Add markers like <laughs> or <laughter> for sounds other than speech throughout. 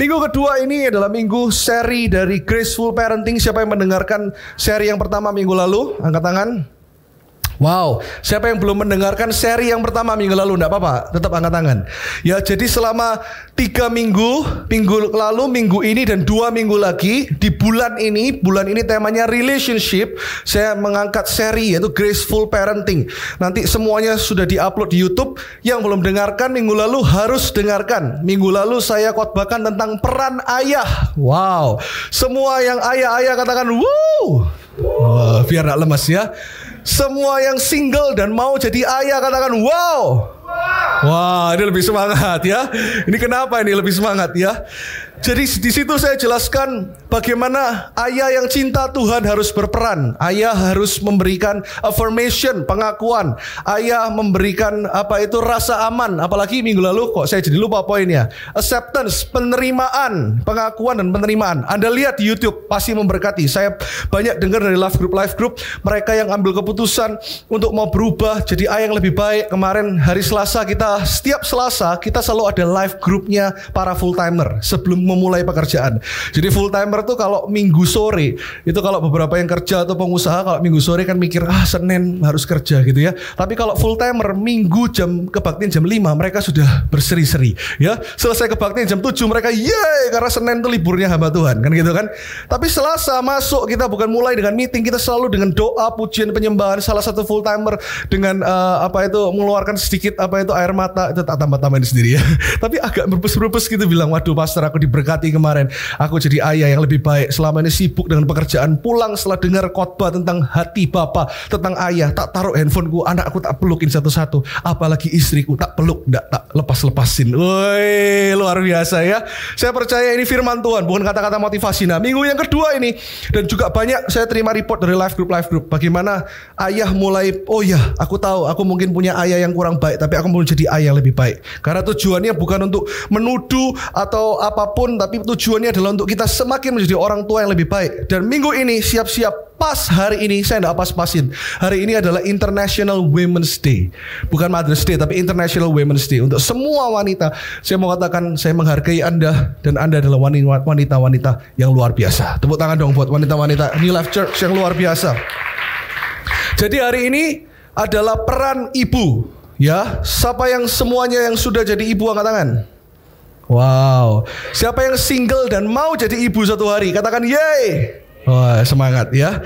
Minggu kedua ini adalah minggu seri dari Graceful Parenting. Siapa yang mendengarkan seri yang pertama minggu lalu? Angkat tangan. Wow, siapa yang belum mendengarkan seri yang pertama minggu lalu? Enggak apa-apa, tetap angkat tangan. Ya, jadi selama tiga minggu, minggu lalu, minggu ini dan dua minggu lagi di bulan ini, bulan ini temanya relationship. Saya mengangkat seri yaitu Graceful Parenting. Nanti semuanya sudah diupload di YouTube. Yang belum dengarkan minggu lalu harus dengarkan. Minggu lalu saya khotbahkan tentang peran ayah. Wow, semua yang ayah-ayah katakan, wow. Biar gak lemas ya. Semua yang single dan mau jadi ayah katakan wow. Wah, ini lebih semangat ya. Ini kenapa ini lebih semangat ya? Jadi di situ saya jelaskan bagaimana ayah yang cinta Tuhan harus berperan. Ayah harus memberikan affirmation, pengakuan. Ayah memberikan apa itu rasa aman. Apalagi minggu lalu kok saya jadi lupa poinnya. Acceptance, penerimaan, pengakuan dan penerimaan. Anda lihat di YouTube pasti memberkati. Saya banyak dengar dari live group live group mereka yang ambil keputusan untuk mau berubah jadi ayah yang lebih baik. Kemarin hari Selasa kita setiap Selasa kita selalu ada live groupnya para full timer sebelum memulai pekerjaan. Jadi full timer tuh kalau minggu sore itu kalau beberapa yang kerja atau pengusaha kalau minggu sore kan mikir ah Senin harus kerja gitu ya. Tapi kalau full timer minggu jam kebaktian jam 5 mereka sudah berseri-seri ya. Selesai kebaktian jam 7 mereka yeay karena Senin tuh liburnya hamba Tuhan kan gitu kan. Tapi Selasa masuk kita bukan mulai dengan meeting kita selalu dengan doa pujian penyembahan salah satu full timer dengan uh, apa itu mengeluarkan sedikit apa itu air mata itu tak tambah-tambahin sendiri ya. <laughs> Tapi agak berpes-berpes gitu bilang waduh pastor aku diberi berkati kemarin. Aku jadi ayah yang lebih baik. Selama ini sibuk dengan pekerjaan. Pulang setelah dengar khotbah tentang hati Bapak, tentang ayah. Tak taruh handphoneku, anakku tak pelukin satu-satu. Apalagi istriku tak peluk, tak, tak lepas-lepasin. Woi, luar biasa ya. Saya percaya ini firman Tuhan, bukan kata-kata motivasi. Nah, minggu yang kedua ini dan juga banyak saya terima report dari live group live group bagaimana ayah mulai oh ya, aku tahu aku mungkin punya ayah yang kurang baik, tapi aku mau jadi ayah lebih baik. Karena tujuannya bukan untuk menuduh atau apa pun apa pun tapi tujuannya adalah untuk kita semakin menjadi orang tua yang lebih baik. Dan minggu ini siap-siap pas hari ini saya tidak pas-pasin. Hari ini adalah International Women's Day. Bukan Mother's Day tapi International Women's Day. Untuk semua wanita, saya mau katakan saya menghargai Anda dan Anda adalah wanita-wanita yang luar biasa. Tepuk tangan dong buat wanita-wanita New Life Church yang luar biasa. Jadi hari ini adalah peran ibu ya. Siapa yang semuanya yang sudah jadi ibu angkat tangan? Wow. Siapa yang single dan mau jadi ibu satu hari? Katakan yeay. Wah, semangat ya.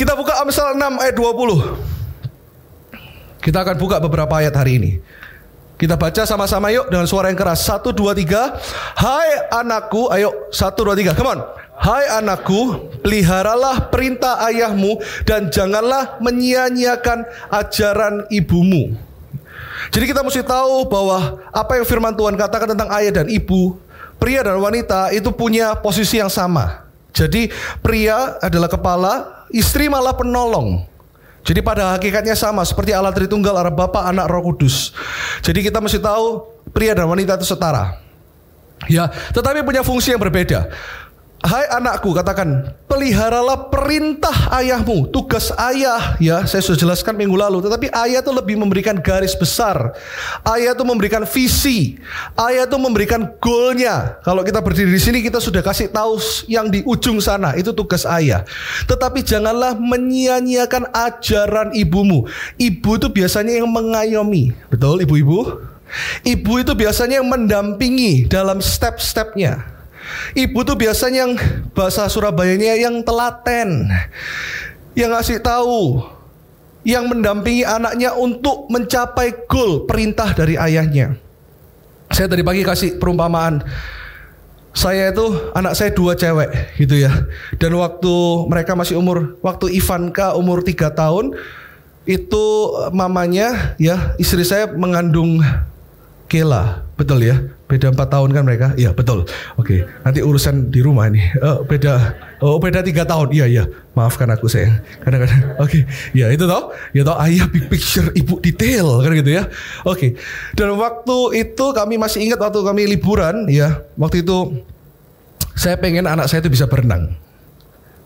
Kita buka Amsal 6 ayat 20. Kita akan buka beberapa ayat hari ini. Kita baca sama-sama yuk dengan suara yang keras. Satu, dua, tiga. Hai anakku, ayo. Satu, dua, tiga. Come on. Hai anakku, peliharalah perintah ayahmu dan janganlah menyia-nyiakan ajaran ibumu. Jadi kita mesti tahu bahwa apa yang firman Tuhan katakan tentang ayah dan ibu, pria dan wanita itu punya posisi yang sama. Jadi pria adalah kepala, istri malah penolong. Jadi pada hakikatnya sama seperti Allah Tritunggal, Allah Bapa, Anak, Roh Kudus. Jadi kita mesti tahu pria dan wanita itu setara. Ya, tetapi punya fungsi yang berbeda. Hai anakku, katakan, peliharalah perintah ayahmu. Tugas ayah, ya, saya sudah jelaskan minggu lalu. Tetapi ayah itu lebih memberikan garis besar. Ayah itu memberikan visi. Ayah itu memberikan goalnya. Kalau kita berdiri di sini, kita sudah kasih tahu yang di ujung sana. Itu tugas ayah. Tetapi janganlah menyia-nyiakan ajaran ibumu. Ibu itu biasanya yang mengayomi. Betul, ibu-ibu? Ibu itu biasanya yang mendampingi dalam step-stepnya. Ibu tuh biasanya yang bahasa Surabayanya yang telaten, yang ngasih tahu, yang mendampingi anaknya untuk mencapai goal perintah dari ayahnya. Saya tadi pagi kasih perumpamaan. Saya itu anak saya dua cewek gitu ya. Dan waktu mereka masih umur waktu Ivanka umur tiga tahun itu mamanya ya istri saya mengandung Kela, betul ya? Beda empat tahun kan mereka? Iya betul. Oke, nanti urusan di rumah ini. Uh, beda, oh beda tiga tahun. Iya iya. Maafkan aku sayang. Kadang-kadang. Oke, ya itu toh. Ya toh ayah big picture, ibu detail kan gitu ya. Oke. Dan waktu itu kami masih ingat waktu kami liburan ya. Waktu itu saya pengen anak saya itu bisa berenang.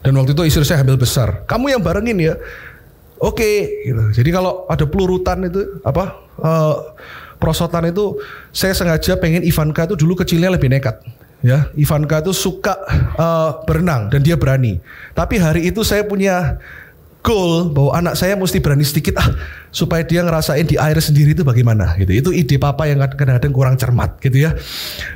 Dan waktu itu istri saya hamil besar. Kamu yang barengin ya. Oke, gitu. Jadi kalau ada pelurutan itu apa? Uh, prosotan itu saya sengaja pengen Ivanka itu dulu kecilnya lebih nekat. ya Ivanka itu suka uh, berenang dan dia berani tapi hari itu saya punya goal bahwa anak saya mesti berani sedikit ah supaya dia ngerasain di air sendiri itu bagaimana gitu. Itu ide papa yang kadang-kadang kurang cermat gitu ya.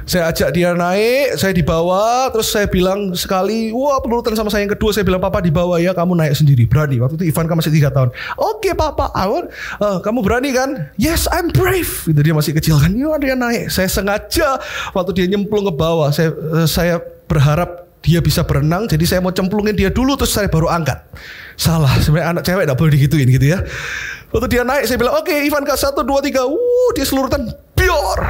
Saya ajak dia naik, saya dibawa, terus saya bilang sekali, wah penurutan sama saya yang kedua saya bilang papa dibawa ya, kamu naik sendiri berani. Waktu itu Ivan kan masih tiga tahun. Oke okay, papa, Awan, uh, kamu berani kan? Yes, I'm brave. Itu dia masih kecil kan. Yuk dia naik. Saya sengaja waktu dia nyemplung ke bawah, saya uh, saya berharap dia bisa berenang jadi saya mau cemplungin dia dulu terus saya baru angkat. Salah sebenarnya anak cewek tidak boleh digituin gitu ya. Waktu dia naik saya bilang oke okay, Ivan ke satu dua tiga. Uh dia selurutan biar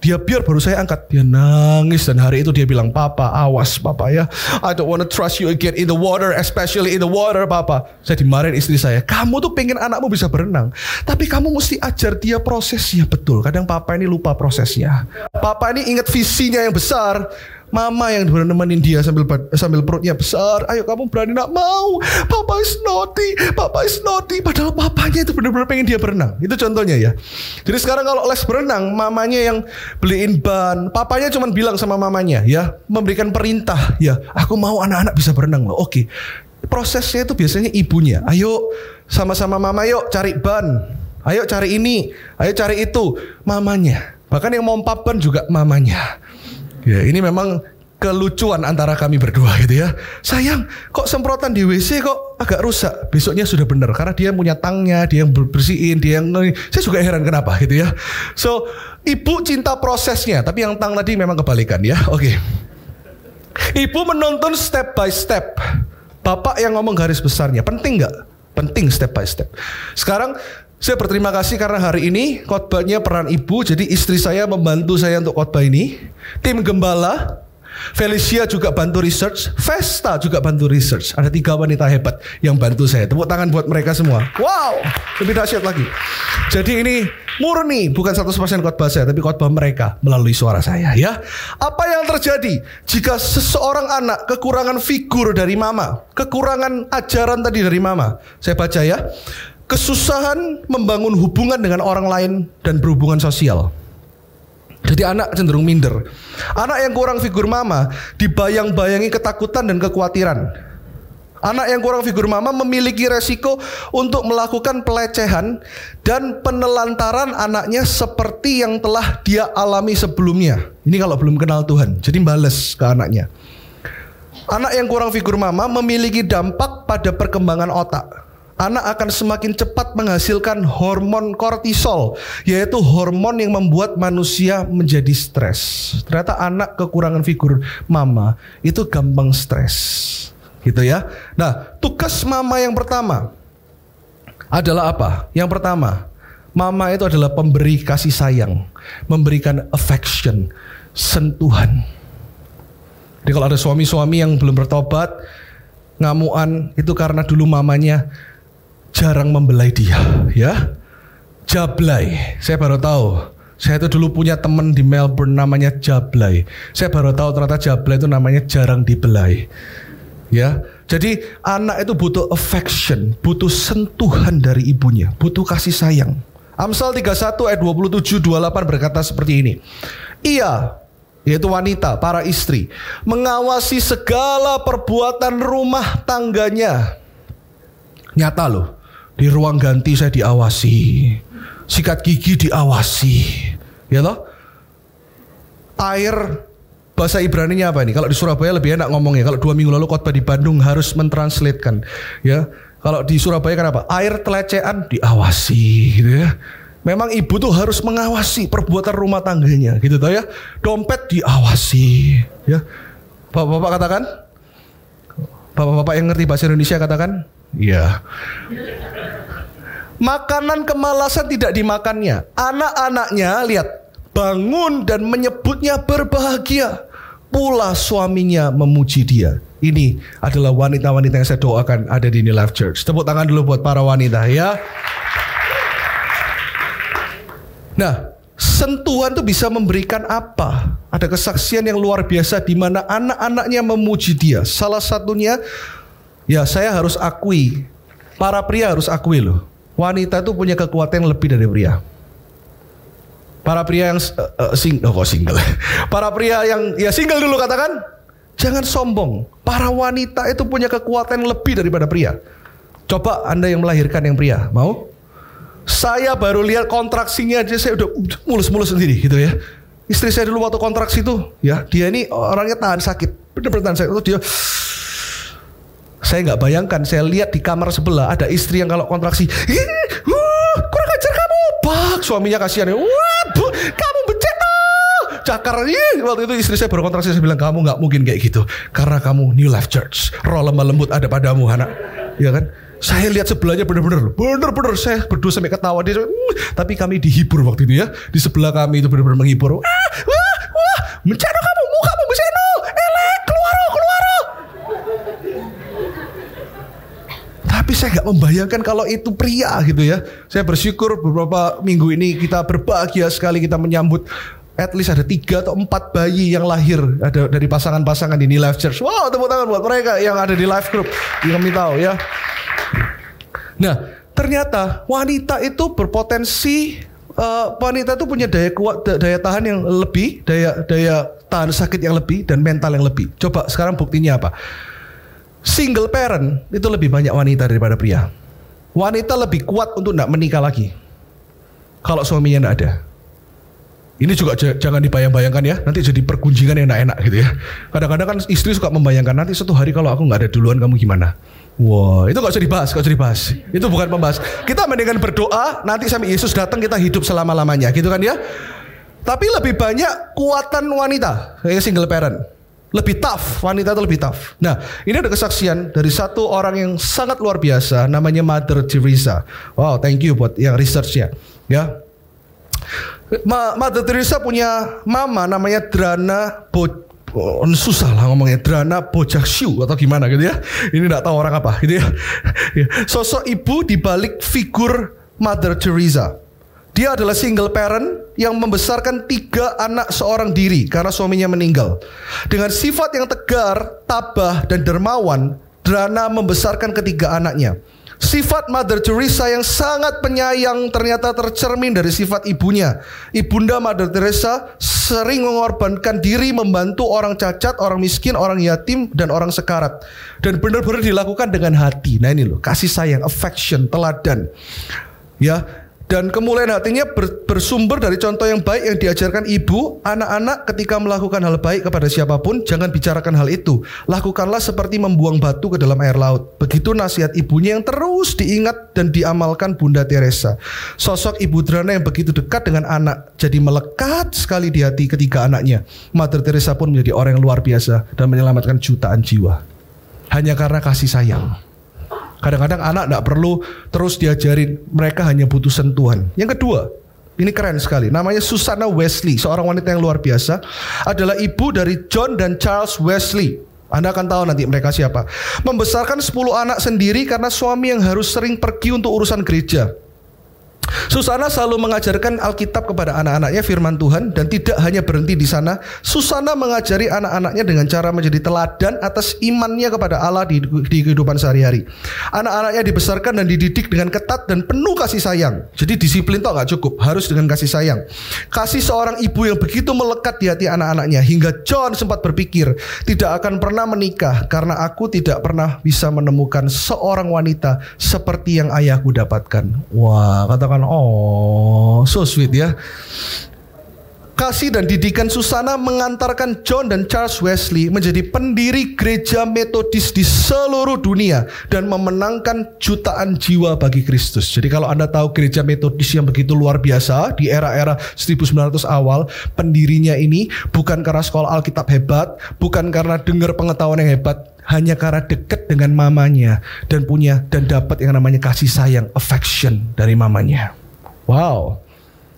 dia biar baru saya angkat. Dia nangis dan hari itu dia bilang papa awas papa ya. I don't wanna trust you again in the water especially in the water papa. Saya dimarahin istri saya kamu tuh pengen anakmu bisa berenang tapi kamu mesti ajar dia prosesnya. Betul kadang papa ini lupa prosesnya. Papa ini ingat visinya yang besar Mama yang nemenin dia sambil sambil perutnya besar. Ayo kamu berani nak mau. Papa is naughty. Papa is naughty. Padahal papanya itu benar-benar pengen dia berenang. Itu contohnya ya. Jadi sekarang kalau les berenang, mamanya yang beliin ban. Papanya cuma bilang sama mamanya ya. Memberikan perintah ya. Aku mau anak-anak bisa berenang loh. Oke. Prosesnya itu biasanya ibunya. Ayo sama-sama mama yuk cari ban. Ayo cari ini. Ayo cari itu. Mamanya. Bahkan yang mau ban juga mamanya. Ya, ini memang kelucuan antara kami berdua gitu ya. Sayang, kok semprotan di WC kok agak rusak. Besoknya sudah benar karena dia punya tangnya, dia yang bersihin, dia yang saya juga heran kenapa gitu ya. So, ibu cinta prosesnya, tapi yang tang tadi memang kebalikan ya. Oke. Okay. Ibu menonton step by step. Bapak yang ngomong garis besarnya, penting nggak? Penting step by step. Sekarang saya berterima kasih karena hari ini khotbahnya peran ibu, jadi istri saya membantu saya untuk khotbah ini. Tim gembala, Felicia juga bantu research, Vesta juga bantu research. Ada tiga wanita hebat yang bantu saya. Tepuk tangan buat mereka semua. Wow, lebih dahsyat lagi. Jadi ini murni bukan 100% khotbah saya, tapi khotbah mereka melalui suara saya ya. Apa yang terjadi jika seseorang anak kekurangan figur dari mama, kekurangan ajaran tadi dari mama? Saya baca ya kesusahan membangun hubungan dengan orang lain dan berhubungan sosial. Jadi anak cenderung minder. Anak yang kurang figur mama dibayang-bayangi ketakutan dan kekhawatiran. Anak yang kurang figur mama memiliki resiko untuk melakukan pelecehan dan penelantaran anaknya seperti yang telah dia alami sebelumnya. Ini kalau belum kenal Tuhan, jadi bales ke anaknya. Anak yang kurang figur mama memiliki dampak pada perkembangan otak anak akan semakin cepat menghasilkan hormon kortisol, yaitu hormon yang membuat manusia menjadi stres. Ternyata anak kekurangan figur mama itu gampang stres. Gitu ya. Nah, tugas mama yang pertama adalah apa? Yang pertama, mama itu adalah pemberi kasih sayang, memberikan affection, sentuhan. Jadi kalau ada suami-suami yang belum bertobat, ngamuan itu karena dulu mamanya jarang membelai dia, ya. Jablay, saya baru tahu. Saya itu dulu punya teman di Melbourne namanya Jablay. Saya baru tahu ternyata Jablay itu namanya jarang dibelai. Ya, jadi anak itu butuh affection, butuh sentuhan dari ibunya, butuh kasih sayang. Amsal 31 ayat 27 28 berkata seperti ini. Ia yaitu wanita, para istri, mengawasi segala perbuatan rumah tangganya. Nyata loh. Di ruang ganti saya diawasi. Sikat gigi diawasi. Ya toh? Air bahasa Ibrani-nya apa ini? Kalau di Surabaya lebih enak ngomongnya. Kalau dua minggu lalu khotbah di Bandung harus mentranslatekan. Ya, kalau di Surabaya kenapa? Air telecehan diawasi, gitu ya. Memang ibu tuh harus mengawasi perbuatan rumah tangganya, gitu toh ya. Dompet diawasi, ya. Bapak-bapak katakan, bapak-bapak yang ngerti bahasa Indonesia katakan, iya. Makanan kemalasan tidak dimakannya. Anak-anaknya lihat bangun dan menyebutnya berbahagia. Pula suaminya memuji dia. Ini adalah wanita-wanita yang saya doakan ada di New Life Church. Tepuk tangan dulu buat para wanita ya. Nah, sentuhan itu bisa memberikan apa? Ada kesaksian yang luar biasa di mana anak-anaknya memuji dia. Salah satunya, ya saya harus akui, para pria harus akui loh wanita itu punya kekuatan yang lebih dari pria. Para pria yang uh, uh, sing oh single. <laughs> Para pria yang ya single dulu katakan jangan sombong. Para wanita itu punya kekuatan lebih daripada pria. Coba Anda yang melahirkan yang pria, mau? Saya baru lihat kontraksinya aja saya udah mulus-mulus sendiri gitu ya. Istri saya dulu waktu kontraksi itu ya, dia ini orangnya tahan sakit. Bener-bener tahan sakit. Itu dia saya nggak bayangkan, saya lihat di kamar sebelah ada istri yang kalau kontraksi, uh, kurang ajar kamu, bak suaminya kasihan, wah, bu, kamu becek cakar ih waktu itu istri saya berkontraksi saya bilang kamu nggak mungkin kayak gitu karena kamu New Life Church roh lemah lembut ada padamu anak. Ya kan? Saya lihat sebelahnya bener-bener bener-bener saya berdua sampai ketawa. Dia uh, tapi kami dihibur waktu itu ya di sebelah kami itu bener-bener menghibur. Wah wah wah mencano kamu mukamu mencano elek keluar keluar tapi saya nggak membayangkan kalau itu pria gitu ya saya bersyukur beberapa minggu ini kita berbahagia sekali kita menyambut at least ada tiga atau empat bayi yang lahir ada dari pasangan-pasangan di Life Church. Wow, tepuk tangan buat mereka yang ada di live group. Yang kami tahu ya. Nah, ternyata wanita itu berpotensi uh, wanita itu punya daya kuat daya tahan yang lebih, daya daya tahan sakit yang lebih dan mental yang lebih. Coba sekarang buktinya apa? Single parent itu lebih banyak wanita daripada pria. Wanita lebih kuat untuk tidak menikah lagi. Kalau suaminya tidak ada. Ini juga jangan dibayang-bayangkan ya, nanti jadi pergunjingan yang enak-enak gitu ya. Kadang-kadang kan istri suka membayangkan nanti suatu hari kalau aku nggak ada duluan kamu gimana? Wah, itu gak usah dibahas, gak usah dibahas. Itu bukan pembahas. Kita mendingan berdoa, nanti sampai Yesus datang kita hidup selama-lamanya, gitu kan ya. Tapi lebih banyak kuatan wanita, kayak single parent. Lebih tough, wanita itu lebih tough. Nah, ini ada kesaksian dari satu orang yang sangat luar biasa, namanya Mother Teresa. Wow, thank you buat yang researchnya. Ya, Mother Teresa punya mama namanya Drana Bo oh, susah lah ngomongnya Drana Bojakshu atau gimana gitu ya. Ini tidak tahu orang apa gitu ya. ya. Sosok ibu di balik figur Mother Teresa. Dia adalah single parent yang membesarkan tiga anak seorang diri karena suaminya meninggal. Dengan sifat yang tegar, tabah, dan dermawan, Drana membesarkan ketiga anaknya. Sifat Mother Teresa yang sangat penyayang ternyata tercermin dari sifat ibunya. Ibunda Mother Teresa sering mengorbankan diri membantu orang cacat, orang miskin, orang yatim, dan orang sekarat. Dan benar-benar dilakukan dengan hati. Nah ini loh, kasih sayang, affection, teladan. Ya, dan kemuliaan hatinya ber, bersumber dari contoh yang baik yang diajarkan ibu, anak-anak ketika melakukan hal baik kepada siapa pun, jangan bicarakan hal itu. Lakukanlah seperti membuang batu ke dalam air laut. Begitu nasihat ibunya yang terus diingat dan diamalkan Bunda Teresa. Sosok Ibu Drana yang begitu dekat dengan anak, jadi melekat sekali di hati ketiga anaknya. Mother Teresa pun menjadi orang yang luar biasa dan menyelamatkan jutaan jiwa. Hanya karena kasih sayang. Kadang-kadang anak tidak perlu terus diajarin, mereka hanya butuh sentuhan. Yang kedua, ini keren sekali. Namanya Susana Wesley, seorang wanita yang luar biasa. Adalah ibu dari John dan Charles Wesley. Anda akan tahu nanti mereka siapa. Membesarkan 10 anak sendiri karena suami yang harus sering pergi untuk urusan gereja. Susana selalu mengajarkan Alkitab kepada anak-anaknya firman Tuhan dan tidak hanya berhenti di sana. Susana mengajari anak-anaknya dengan cara menjadi teladan atas imannya kepada Allah di, di kehidupan sehari-hari. Anak-anaknya dibesarkan dan dididik dengan ketat dan penuh kasih sayang. Jadi disiplin toh nggak cukup, harus dengan kasih sayang. Kasih seorang ibu yang begitu melekat di hati anak-anaknya hingga John sempat berpikir tidak akan pernah menikah karena aku tidak pernah bisa menemukan seorang wanita seperti yang ayahku dapatkan. Wah, katakan oh so sweet ya. Kasih dan didikan Susana mengantarkan John dan Charles Wesley menjadi pendiri gereja metodis di seluruh dunia dan memenangkan jutaan jiwa bagi Kristus. Jadi kalau Anda tahu gereja metodis yang begitu luar biasa di era-era 1900 awal, pendirinya ini bukan karena sekolah Alkitab hebat, bukan karena dengar pengetahuan yang hebat, hanya karena dekat dengan mamanya dan punya dan dapat yang namanya kasih sayang, affection dari mamanya. Wow.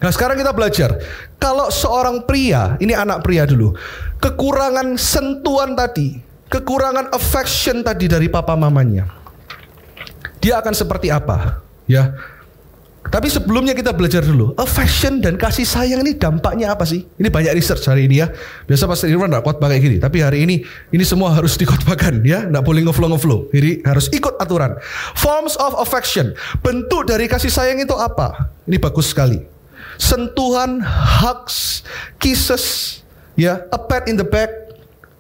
Nah sekarang kita belajar kalau seorang pria, ini anak pria dulu, kekurangan sentuhan tadi, kekurangan affection tadi dari papa mamanya, dia akan seperti apa? Ya, tapi sebelumnya kita belajar dulu, affection dan kasih sayang ini dampaknya apa sih? Ini banyak research hari ini ya. Biasa pas Irwan nggak khotbah kayak gini, tapi hari ini ini semua harus dikhotbahkan ya, nggak boleh ngeflow ngeflow. Jadi harus ikut aturan. Forms of affection, bentuk dari kasih sayang itu apa? Ini bagus sekali. Sentuhan, hugs, kisses, ya, a pat in the back.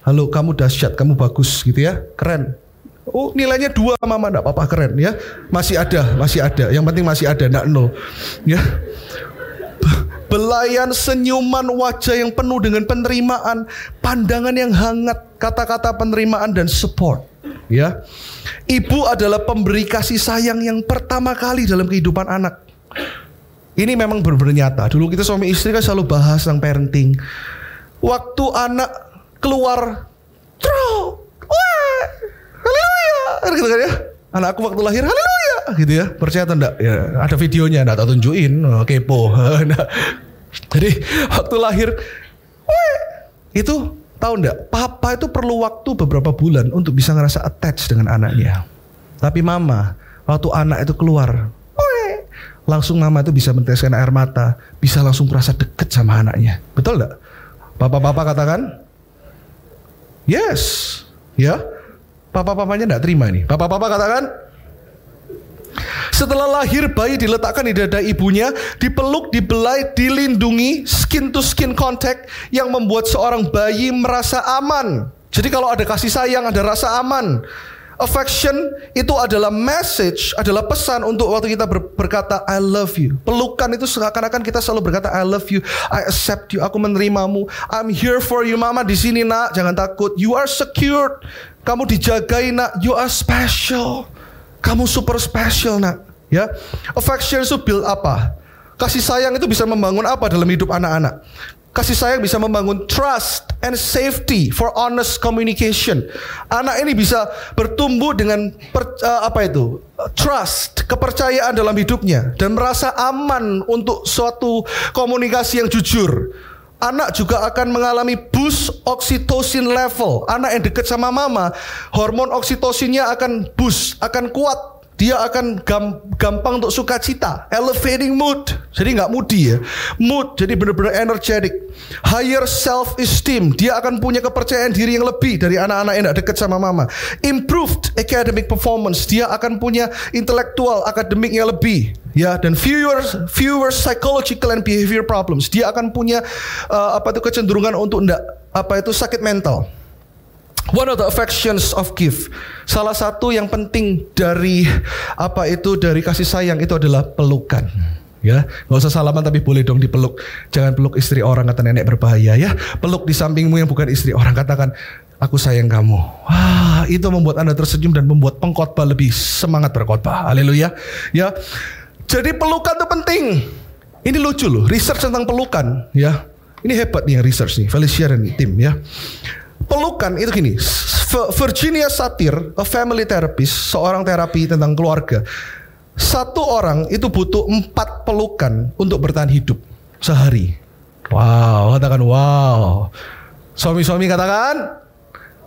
Halo, kamu dahsyat, kamu bagus gitu ya, keren. Oh nilainya dua mama enggak apa-apa keren ya Masih ada, masih ada Yang penting masih ada, enggak nol Ya Belayan senyuman wajah yang penuh dengan penerimaan, pandangan yang hangat, kata-kata penerimaan dan support. Ya, ibu adalah pemberi kasih sayang yang pertama kali dalam kehidupan anak. Ini memang benar-benar nyata. Dulu kita suami istri kan selalu bahas tentang parenting. Waktu anak keluar, wah, haleluya, gitu kan ya. Anakku waktu lahir, haleluya, gitu ya. Percaya atau enggak? Ya, ada videonya, enggak tak tunjukin, oh, kepo. <laughs> Nah, jadi waktu lahir, weh, itu tahu enggak? Papa itu perlu waktu beberapa bulan untuk bisa ngerasa attach dengan anaknya. Tapi mama, waktu anak itu keluar, langsung mama itu bisa meneteskan air mata, bisa langsung merasa deket sama anaknya. Betul enggak? Papa-papa katakan, yes, ya. Papa-papanya enggak terima ini. Papa-papa katakan, setelah lahir bayi diletakkan di dada ibunya, dipeluk, dibelai, dilindungi, skin to skin contact yang membuat seorang bayi merasa aman. Jadi kalau ada kasih sayang, ada rasa aman. Affection itu adalah message, adalah pesan untuk waktu kita ber berkata I love you. Pelukan itu seakan-akan kita selalu berkata I love you, I accept you, aku menerimamu. I'm here for you, mama di sini nak, jangan takut. You are secured. Kamu dijagai nak, you are special. Kamu super special nak. Ya, affection itu build apa? Kasih sayang itu bisa membangun apa dalam hidup anak-anak? Kasih sayang bisa membangun trust and safety for honest communication. Anak ini bisa bertumbuh dengan per, uh, apa itu? Trust, kepercayaan dalam hidupnya dan merasa aman untuk suatu komunikasi yang jujur. Anak juga akan mengalami boost oxytocin level. Anak yang dekat sama mama, hormon oksitosinnya akan boost, akan kuat dia akan gampang untuk sukacita, elevating mood. Jadi nggak moody ya, mood. Jadi benar-benar energetic, higher self esteem. Dia akan punya kepercayaan diri yang lebih dari anak-anak yang dekat sama mama. Improved academic performance. Dia akan punya intelektual akademik yang lebih. Ya dan fewer fewer psychological and behavior problems. Dia akan punya uh, apa itu kecenderungan untuk enggak apa itu sakit mental. One of the affections of gift. Salah satu yang penting dari apa itu dari kasih sayang itu adalah pelukan. Ya, nggak usah salaman tapi boleh dong dipeluk. Jangan peluk istri orang kata nenek berbahaya ya. Peluk di sampingmu yang bukan istri orang katakan aku sayang kamu. Wah, itu membuat Anda tersenyum dan membuat pengkhotbah lebih semangat berkhotbah. Haleluya. Ya. Jadi pelukan itu penting. Ini lucu loh, research tentang pelukan ya. Ini hebat nih research nih, Felicia dan tim ya pelukan itu gini. Virginia Satir, a family therapist, seorang terapi tentang keluarga. Satu orang itu butuh empat pelukan untuk bertahan hidup sehari. Wow, katakan wow. Suami-suami katakan,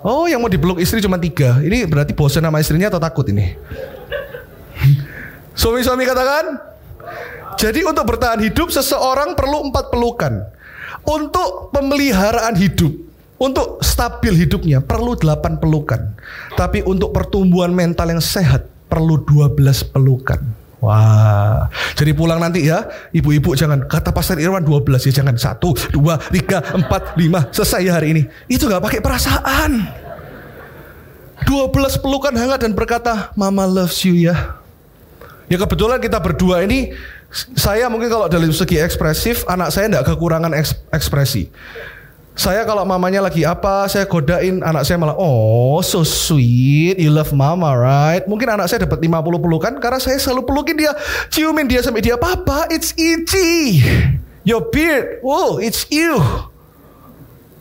oh yang mau dipeluk istri cuma tiga. Ini berarti bosan sama istrinya atau takut ini? <laughs> Suami-suami katakan, jadi untuk bertahan hidup seseorang perlu empat pelukan. Untuk pemeliharaan hidup untuk stabil hidupnya perlu 8 pelukan. Tapi untuk pertumbuhan mental yang sehat perlu 12 pelukan. Wah, jadi pulang nanti ya, ibu-ibu jangan kata Pastor Irwan 12 ya, jangan satu, dua, tiga, empat, lima, selesai ya hari ini. Itu nggak pakai perasaan. 12 pelukan hangat dan berkata, Mama loves you ya. Ya kebetulan kita berdua ini, saya mungkin kalau dari segi ekspresif, anak saya tidak kekurangan ekspresi. Saya kalau mamanya lagi apa, saya godain anak saya malah, oh so sweet, you love mama right. Mungkin anak saya dapat 50 pelukan karena saya selalu pelukin dia, ciumin dia sampai dia, papa it's itchy. Your beard, oh it's you.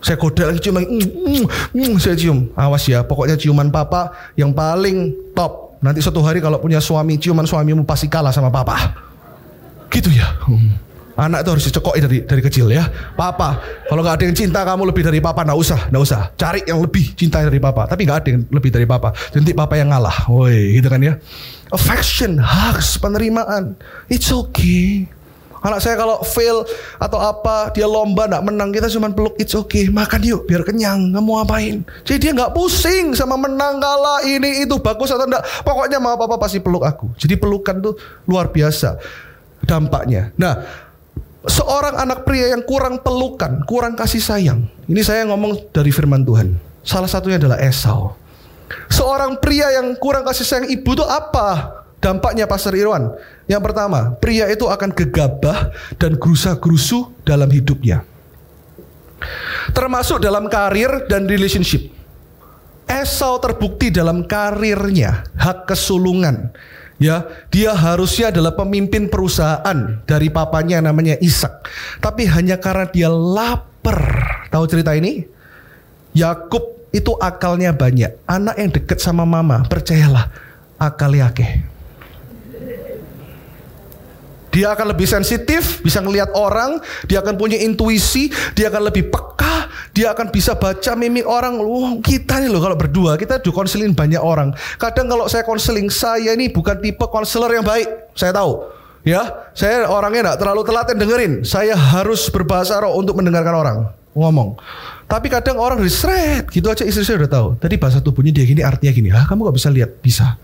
Saya goda lagi cium lagi, mm, mm, mm, saya cium. Awas ya, pokoknya ciuman papa yang paling top. Nanti suatu hari kalau punya suami, ciuman suamimu pasti kalah sama papa. Gitu ya. Hmm. Anak itu harus dicekoi dari dari kecil ya. Papa, kalau nggak ada yang cinta kamu lebih dari papa, nggak usah, nggak usah. Cari yang lebih cinta dari papa. Tapi nggak ada yang lebih dari papa. Nanti papa yang ngalah. Woi, gitu kan ya. Affection, hugs, penerimaan. It's okay. Anak saya kalau fail atau apa dia lomba nggak menang kita cuma peluk it's okay makan yuk biar kenyang nggak mau apain jadi dia nggak pusing sama menang kalah ini itu bagus atau enggak pokoknya mau apa apa pasti peluk aku jadi pelukan tuh luar biasa dampaknya nah seorang anak pria yang kurang pelukan, kurang kasih sayang. Ini saya ngomong dari firman Tuhan. Salah satunya adalah Esau. Seorang pria yang kurang kasih sayang ibu itu apa? Dampaknya Pastor Irwan. Yang pertama, pria itu akan gegabah dan gerusa-gerusu dalam hidupnya. Termasuk dalam karir dan relationship. Esau terbukti dalam karirnya, hak kesulungan. Ya, dia harusnya adalah pemimpin perusahaan dari papanya namanya Ishak. Tapi hanya karena dia lapar. Tahu cerita ini? Yakub itu akalnya banyak. Anak yang dekat sama mama, percayalah, akal yakeh. Dia akan lebih sensitif, bisa ngelihat orang, dia akan punya intuisi, dia akan lebih peka, dia akan bisa baca mimik orang. Wah, kita nih loh kalau berdua, kita do konseling banyak orang. Kadang kalau saya konseling, saya ini bukan tipe konselor yang baik, saya tahu. Ya, saya orangnya enggak terlalu telaten dengerin. Saya harus berbahasa roh untuk mendengarkan orang ngomong. Tapi kadang orang dari seret gitu aja istri saya udah tahu. Tadi bahasa tubuhnya dia gini artinya gini. Ah, kamu gak bisa lihat? Bisa.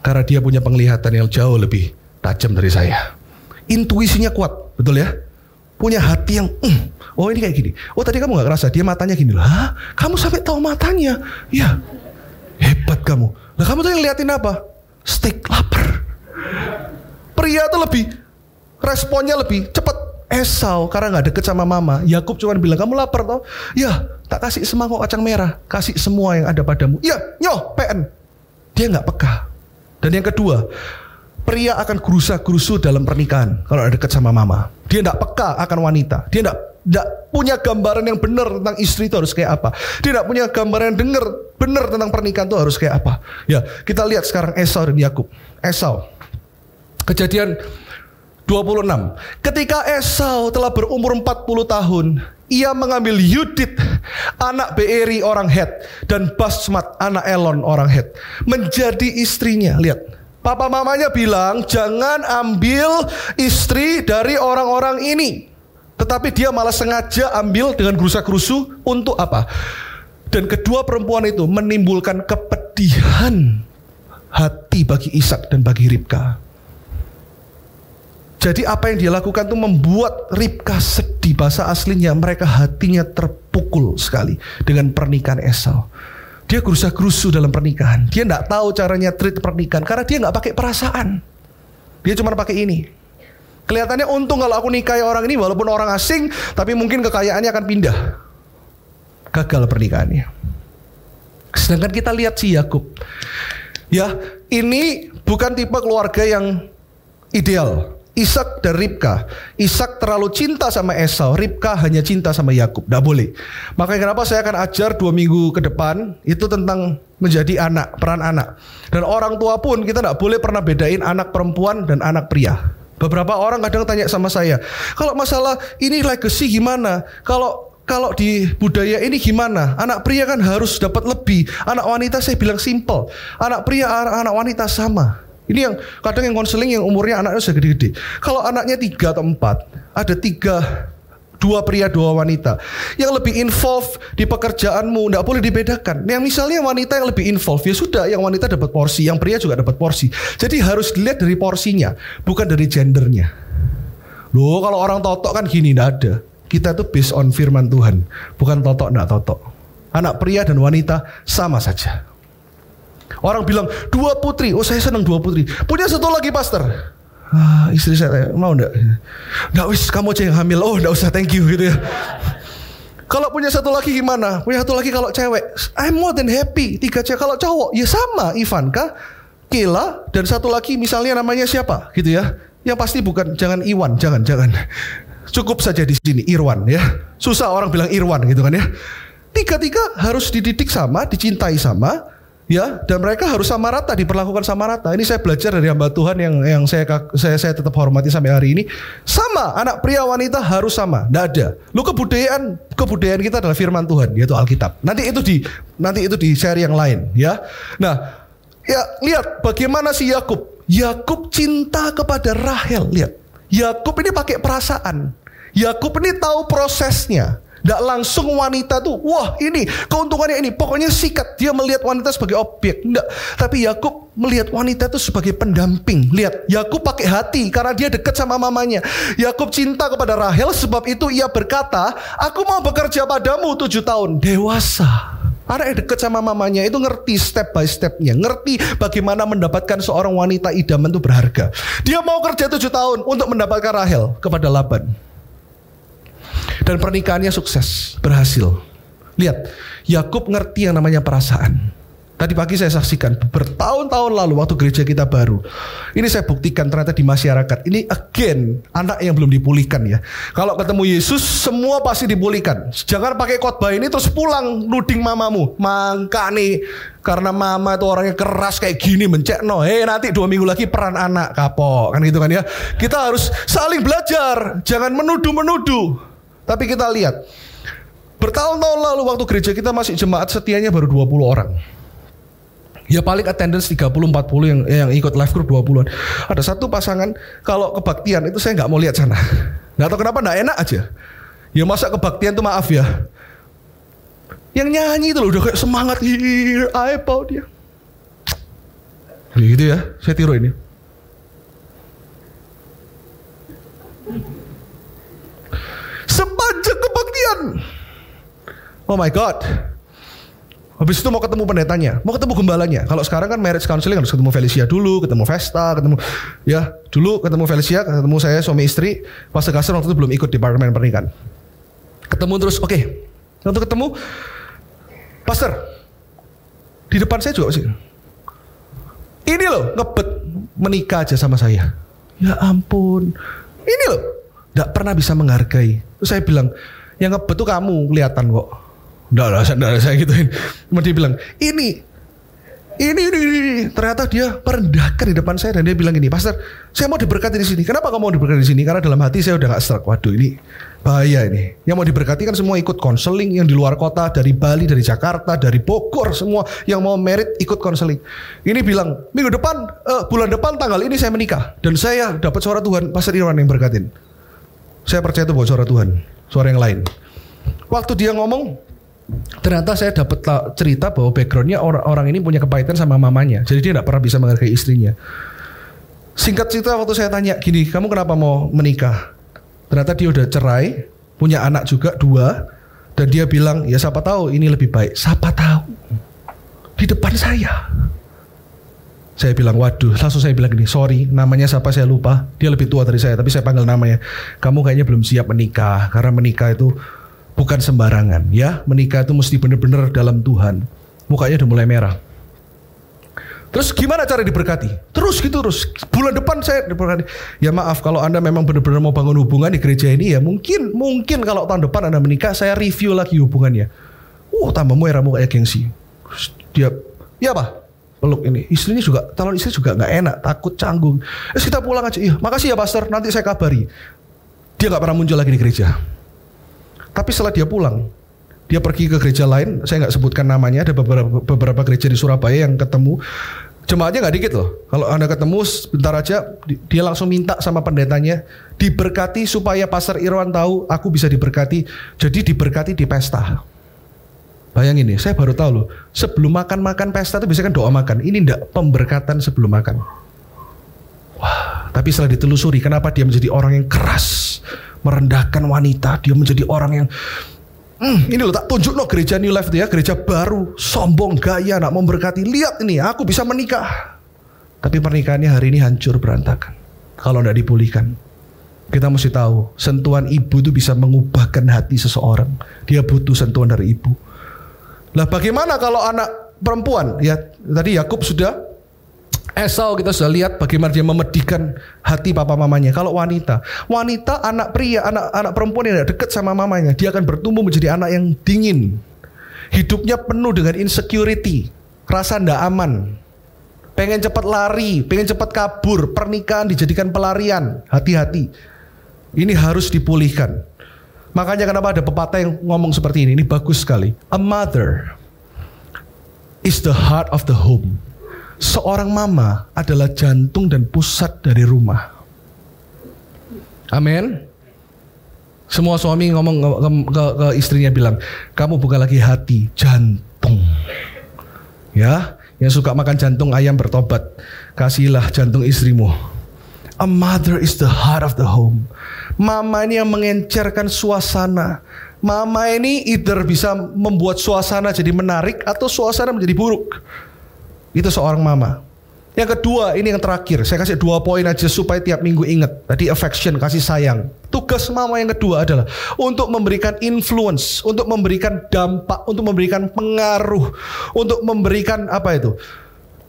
Karena dia punya penglihatan yang jauh lebih tajam dari saya intuisinya kuat, betul ya? Punya hati yang, mm, oh ini kayak gini. Oh tadi kamu nggak ngerasa dia matanya gini lah. Kamu sampai tahu matanya, ya hebat kamu. Lah kamu yang liatin apa? Steak lapar. Pria tuh lebih responnya lebih cepat. Esau karena nggak deket sama mama. Yakub cuma bilang kamu lapar toh? Ya tak kasih semangkuk kacang merah, kasih semua yang ada padamu. Ya nyoh PN. Dia nggak peka. Dan yang kedua, pria akan gerusa-gerusu dalam pernikahan kalau ada dekat sama mama. Dia tidak peka akan wanita. Dia tidak tidak punya gambaran yang benar tentang istri itu harus kayak apa. Dia tidak punya gambaran yang dengar benar tentang pernikahan itu harus kayak apa. Ya, kita lihat sekarang Esau dan Yakub. Esau. Kejadian 26. Ketika Esau telah berumur 40 tahun, ia mengambil Yudit, anak Beeri orang Het, dan Basmat, anak Elon orang Het, menjadi istrinya. Lihat, Papa mamanya bilang jangan ambil istri dari orang-orang ini. Tetapi dia malah sengaja ambil dengan gerusa-gerusu untuk apa? Dan kedua perempuan itu menimbulkan kepedihan hati bagi Ishak dan bagi Ribka. Jadi apa yang dia lakukan itu membuat Ribka sedih. Bahasa aslinya mereka hatinya terpukul sekali dengan pernikahan Esau. Dia gerusa gerusu dalam pernikahan. Dia nggak tahu caranya treat pernikahan karena dia nggak pakai perasaan. Dia cuma pakai ini. Kelihatannya untung kalau aku nikahi orang ini walaupun orang asing, tapi mungkin kekayaannya akan pindah. Gagal pernikahannya. Sedangkan kita lihat si Yakub. Ya, ini bukan tipe keluarga yang ideal. Ishak dan Ribka. Ishak terlalu cinta sama Esau, Ribka hanya cinta sama Yakub. Tidak boleh. Makanya kenapa saya akan ajar dua minggu ke depan itu tentang menjadi anak, peran anak. Dan orang tua pun kita tidak boleh pernah bedain anak perempuan dan anak pria. Beberapa orang kadang tanya sama saya, kalau masalah ini legacy gimana? Kalau kalau di budaya ini gimana? Anak pria kan harus dapat lebih. Anak wanita saya bilang simple. Anak pria, anak wanita sama. Ini yang kadang yang konseling yang umurnya anaknya sudah gede-gede. Kalau anaknya tiga atau empat, ada tiga dua pria dua wanita. Yang lebih involve di pekerjaanmu tidak boleh dibedakan. Yang misalnya wanita yang lebih involve ya sudah yang wanita dapat porsi yang pria juga dapat porsi. Jadi harus dilihat dari porsinya bukan dari gendernya. Loh kalau orang totok kan gini tidak ada. Kita tuh based on firman Tuhan bukan totok tidak totok. Anak pria dan wanita sama saja Orang bilang dua putri, oh saya senang dua putri. Punya satu lagi pastor. Ah, istri saya mau enggak? Enggak wis kamu aja yang hamil. Oh enggak usah thank you gitu ya. Kalau punya satu lagi gimana? Punya satu lagi kalau cewek, I'm more than happy. Tiga cewek kalau cowok, ya sama Ivanka, Kila, dan satu lagi misalnya namanya siapa gitu ya. Yang pasti bukan, jangan Iwan, jangan, jangan. Cukup saja di sini, Irwan ya. Susah orang bilang Irwan gitu kan ya. Tiga-tiga harus dididik sama, dicintai sama, ya dan mereka harus sama rata diperlakukan sama rata. Ini saya belajar dari hamba Tuhan yang yang saya saya saya tetap hormati sampai hari ini. Sama anak pria wanita harus sama. Tidak ada. Lu kebudayaan kebudayaan kita adalah firman Tuhan yaitu Alkitab. Nanti itu di nanti itu di seri yang lain ya. Nah ya lihat bagaimana si Yakub. Yakub cinta kepada Rahel lihat. Yakub ini pakai perasaan. Yakub ini tahu prosesnya Tidak langsung wanita tuh, wah ini keuntungannya ini. Pokoknya sikat. Dia melihat wanita sebagai objek. Tidak. Tapi Yakub melihat wanita itu sebagai pendamping. Lihat, Yakub pakai hati karena dia dekat sama mamanya. Yakub cinta kepada Rahel sebab itu ia berkata, aku mau bekerja padamu tujuh tahun. Dewasa. Anak yang dekat sama mamanya itu ngerti step by stepnya, ngerti bagaimana mendapatkan seorang wanita idaman itu berharga. Dia mau kerja tujuh tahun untuk mendapatkan Rahel kepada Laban. Dan pernikahannya sukses, berhasil. Lihat, Yakub ngerti yang namanya perasaan. Tadi pagi saya saksikan bertahun-tahun lalu waktu gereja kita baru. Ini saya buktikan ternyata di masyarakat. Ini again anak yang belum dipulihkan ya. Kalau ketemu Yesus semua pasti dipulihkan. Jangan pakai khotbah ini terus pulang nuding mamamu. Mangka nih karena mama itu orangnya keras kayak gini mencek no. Hei nanti dua minggu lagi peran anak kapok kan gitu kan ya. Kita harus saling belajar. Jangan menuduh-menuduh. Tapi kita lihat bertahun-tahun lalu waktu gereja kita masih jemaat setianya baru 20 orang. Ya paling attendance 30 40 yang yang ikut live group 20-an. Ada satu pasangan kalau kebaktian itu saya nggak mau lihat sana. Nggak tahu kenapa nggak enak aja. Ya masa kebaktian tuh maaf ya. Yang nyanyi itu loh udah kayak semangat here I bow dia. Ya gitu ya, saya tiru ini. Sepanjang kebaktian. Oh my God. Habis itu mau ketemu pendetanya, mau ketemu gembalanya. Kalau sekarang kan marriage counseling harus ketemu Felicia dulu, ketemu Vesta, ketemu ya dulu ketemu Felicia, ketemu saya suami istri. Pas Gaston waktu itu belum ikut di departemen pernikahan. Ketemu terus, oke. Okay. Untuk ketemu, Pastor, di depan saya juga sih. Ini loh ngebet menikah aja sama saya. Ya ampun, ini loh, tidak pernah bisa menghargai. Terus saya bilang, yang ngebet tuh kamu kelihatan kok Nggak lah, nggak saya gituin. Cuma dia bilang, ini, ini, ini, ini, ternyata dia merendahkan di depan saya dan dia bilang ini, Pastor, saya mau diberkati di sini. Kenapa kamu mau diberkati di sini? Karena dalam hati saya udah gak serak. Waduh, ini bahaya ini. Yang mau diberkati kan semua ikut konseling yang di luar kota, dari Bali, dari Jakarta, dari Bogor, semua yang mau merit ikut konseling. Ini bilang, minggu depan, uh, bulan depan tanggal ini saya menikah dan saya dapat suara Tuhan, Pastor Irwan yang berkatin. Saya percaya itu buat suara Tuhan, suara yang lain. Waktu dia ngomong, ternyata saya dapat cerita bahwa backgroundnya orang orang ini punya kepahitan sama mamanya. Jadi dia tidak pernah bisa menghargai istrinya. Singkat cerita waktu saya tanya gini kamu kenapa mau menikah? Ternyata dia udah cerai punya anak juga dua. Dan dia bilang ya siapa tahu ini lebih baik. Siapa tahu? Di depan saya saya bilang waduh langsung saya bilang gini sorry namanya siapa saya lupa dia lebih tua dari saya tapi saya panggil namanya kamu kayaknya belum siap menikah karena menikah itu bukan sembarangan ya. Menikah itu mesti benar-benar dalam Tuhan. Mukanya udah mulai merah. Terus gimana cara diberkati? Terus gitu terus. Bulan depan saya diberkati. Ya maaf kalau Anda memang benar-benar mau bangun hubungan di gereja ini ya mungkin mungkin kalau tahun depan Anda menikah saya review lagi hubungannya. Uh tambah merah kayak gengsi. Dia ya apa? Peluk ini istrinya juga calon istri juga nggak enak takut canggung eh kita pulang aja iya makasih ya pastor nanti saya kabari dia nggak pernah muncul lagi di gereja tapi setelah dia pulang, dia pergi ke gereja lain, saya nggak sebutkan namanya, ada beberapa, beberapa gereja di Surabaya yang ketemu, jemaatnya nggak dikit loh. Kalau anda ketemu sebentar aja, dia langsung minta sama pendetanya diberkati supaya Pastor Irwan tahu aku bisa diberkati. Jadi diberkati di pesta. Bayangin nih, saya baru tahu loh. Sebelum makan-makan pesta itu biasanya kan doa makan. Ini ndak pemberkatan sebelum makan. Wah, tapi setelah ditelusuri, kenapa dia menjadi orang yang keras? merendahkan wanita, dia menjadi orang yang Hmm, ini loh tak tunjuk no gereja New Life itu ya, gereja baru, sombong, gaya, nak memberkati. Lihat ini, aku bisa menikah. Tapi pernikahannya hari ini hancur berantakan. Kalau tidak dipulihkan. Kita mesti tahu, sentuhan ibu itu bisa mengubahkan hati seseorang. Dia butuh sentuhan dari ibu. Lah bagaimana kalau anak perempuan? Ya tadi Yakub sudah Esau kita sudah lihat bagaimana dia memedikan hati papa mamanya. Kalau wanita, wanita anak pria, anak anak perempuan yang tidak dekat sama mamanya, dia akan bertumbuh menjadi anak yang dingin. Hidupnya penuh dengan insecurity, rasa tidak aman. Pengen cepat lari, pengen cepat kabur, pernikahan dijadikan pelarian. Hati-hati. Ini harus dipulihkan. Makanya kenapa ada pepatah yang ngomong seperti ini, ini bagus sekali. A mother is the heart of the home seorang mama adalah jantung dan pusat dari rumah. Amin. Semua suami ngomong ke, ke, ke istrinya bilang, kamu bukan lagi hati, jantung. Ya, yang suka makan jantung ayam bertobat, kasihlah jantung istrimu. A mother is the heart of the home. Mama ini yang mengencerkan suasana. Mama ini either bisa membuat suasana jadi menarik atau suasana menjadi buruk. Itu seorang mama. Yang kedua, ini yang terakhir. Saya kasih dua poin aja supaya tiap minggu ingat. Tadi affection, kasih sayang. Tugas mama yang kedua adalah untuk memberikan influence, untuk memberikan dampak, untuk memberikan pengaruh, untuk memberikan apa itu?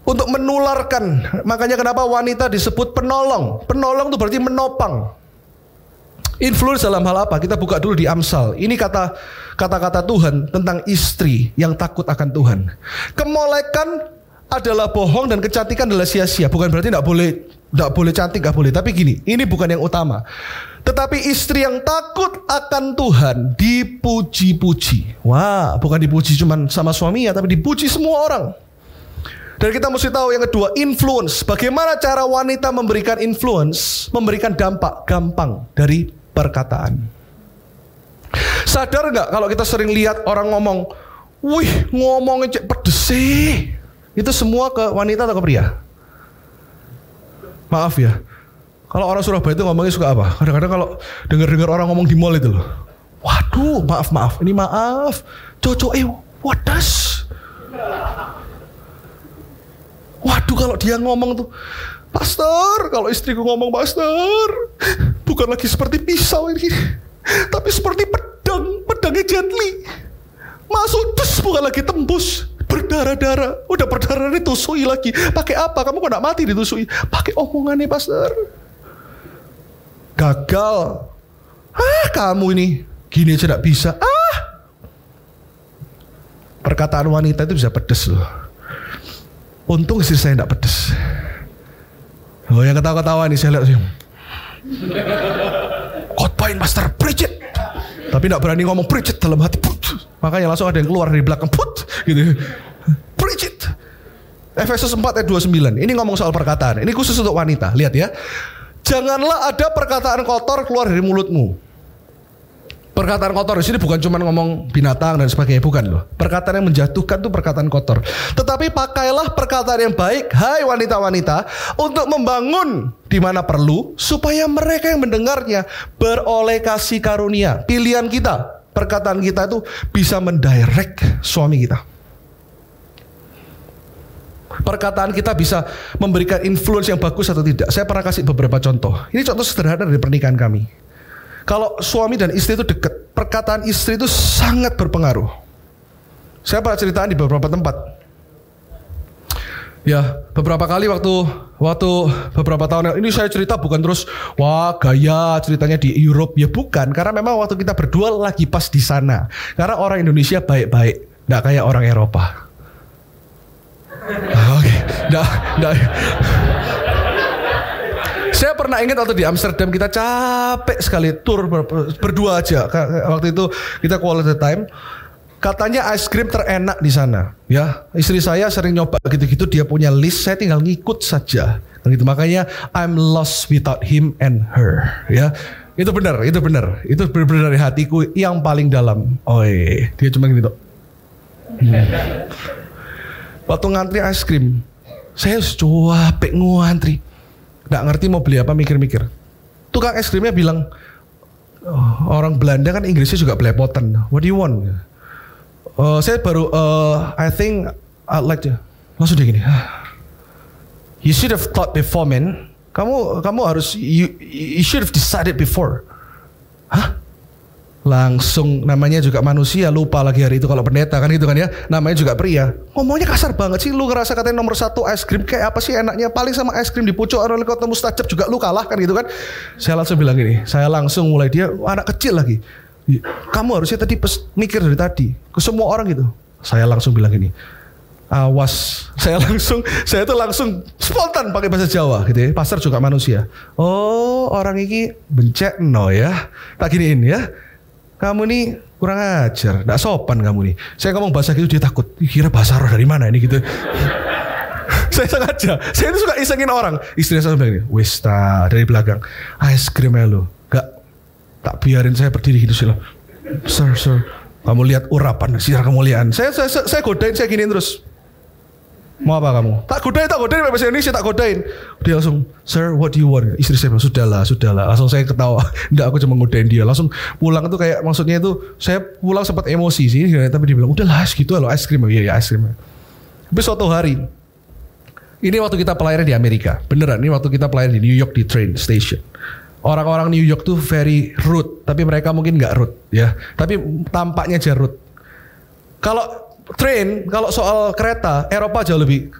Untuk menularkan. Makanya kenapa wanita disebut penolong. Penolong itu berarti menopang. Influence dalam hal apa? Kita buka dulu di Amsal. Ini kata kata-kata Tuhan tentang istri yang takut akan Tuhan. Kemolekan adalah bohong dan kecantikan adalah sia-sia. Bukan berarti tidak boleh tidak boleh cantik, nggak boleh. Tapi gini, ini bukan yang utama. Tetapi istri yang takut akan Tuhan dipuji-puji. Wah, bukan dipuji cuma sama suaminya, tapi dipuji semua orang. Dan kita mesti tahu yang kedua, influence. Bagaimana cara wanita memberikan influence, memberikan dampak gampang dari perkataan. Sadar nggak kalau kita sering lihat orang ngomong, wih ngomongnya cek pedes sih. Itu semua ke wanita atau ke pria? Maaf ya. Kalau orang Surabaya itu ngomongnya suka apa? Kadang-kadang kalau dengar-dengar orang ngomong di mall itu loh. Waduh, maaf maaf. Ini maaf. Cocok eh wadas. Waduh kalau dia ngomong tuh Pastor, kalau istriku ngomong pastor, bukan lagi seperti pisau ini, tapi seperti pedang, pedangnya gently. Masuk dus bukan lagi tembus berdarah-darah. Udah berdarah ditusui lagi. Pakai apa? Kamu kok gak mati ditusui? Pakai omongannya pastor. Gagal. Ah kamu ini gini aja gak bisa. Ah. Perkataan wanita itu bisa pedes loh. Untung istri saya gak pedes. Oh yang ketawa-ketawa nih saya lihat sih. Khotbahin Master Bridget. Tapi gak berani ngomong Bridget dalam hati. Makanya langsung ada yang keluar dari belakang. Put, gitu. It. Efesus 4 ayat 29. Ini ngomong soal perkataan. Ini khusus untuk wanita. Lihat ya. Janganlah ada perkataan kotor keluar dari mulutmu. Perkataan kotor di sini bukan cuma ngomong binatang dan sebagainya, bukan loh. Perkataan yang menjatuhkan itu perkataan kotor. Tetapi pakailah perkataan yang baik, hai wanita-wanita, untuk membangun di mana perlu supaya mereka yang mendengarnya beroleh kasih karunia. Pilihan kita, perkataan kita itu bisa mendirect suami kita. Perkataan kita bisa memberikan influence yang bagus atau tidak. Saya pernah kasih beberapa contoh. Ini contoh sederhana dari pernikahan kami. Kalau suami dan istri itu dekat, perkataan istri itu sangat berpengaruh. Saya pernah ceritaan di beberapa tempat. Ya, beberapa kali waktu waktu beberapa tahun ini saya cerita bukan terus wah gaya ceritanya di Europe ya bukan karena memang waktu kita berdua lagi pas di sana. Karena orang Indonesia baik-baik, nggak kayak orang Eropa. <laughs> Oke, okay. nggak, Saya pernah ingat waktu di Amsterdam kita capek sekali tour berdua aja. Waktu itu kita quality time Katanya es krim terenak di sana, ya. Istri saya sering nyoba gitu-gitu, dia punya list, saya tinggal ngikut saja. Gitu makanya I'm lost without him and her, ya. Itu benar, itu benar. Itu benar dari hatiku yang paling dalam. Iya. dia cuma gitu. Hmm. Waktu ngantri es krim, saya capek ngantri. Gak ngerti mau beli apa mikir-mikir. Tukang es krimnya bilang, oh, orang Belanda kan Inggrisnya juga belepotan. What do you want? Uh, saya baru, uh, I think I'd like to langsung dia gini. You should have thought before, man. Kamu kamu harus you, you should have decided before. Hah? Langsung namanya juga manusia lupa lagi hari itu kalau pendeta kan gitu kan ya. Namanya juga pria. Ngomongnya kasar banget sih. Lu ngerasa katanya nomor satu es krim kayak apa sih enaknya? Paling sama es krim di oleh kota mustajab juga lu kalah kan gitu kan. Saya langsung bilang gini. Saya langsung mulai dia anak kecil lagi kamu harusnya tadi pes, mikir dari tadi ke semua orang gitu. Saya langsung bilang gini, awas. <laughs> Saya langsung, saya tuh langsung spontan pakai bahasa Jawa gitu ya. Pasar juga manusia. Oh orang ini bencet no ya. Tak giniin ya. Kamu nih kurang ajar, nggak sopan kamu nih. Saya ngomong bahasa gitu dia takut. Kira bahasa roh dari mana ini gitu. <laughs> saya sengaja. Saya itu suka isengin orang. Istri saya bilang, Wista dari belakang. Es krim lu. Gak Tak biarin saya berdiri gitu sih. Sir, sir, kamu lihat urapan siar kemuliaan. Saya, saya, saya, saya godain, saya giniin terus. Mau apa kamu? Tak godain, tak godain bahasa Indonesia, tak godain. Dia langsung, sir, what do you want? Istri saya bilang, sudahlah, sudahlah. Langsung saya ketawa. <laughs> Enggak, aku cuma godain dia. Langsung pulang itu kayak, maksudnya itu, saya pulang sempat emosi sih. Tapi dia bilang, udahlah, gitu loh, es krim. Iya, ya, es krim. Tapi suatu hari, ini waktu kita pelayanan di Amerika. Beneran, ini waktu kita pelayanan di New York di train station. Orang-orang New York tuh very rude, tapi mereka mungkin nggak rude ya. Tapi tampaknya aja. Kalau train kalau soal kereta Eropa jauh lebih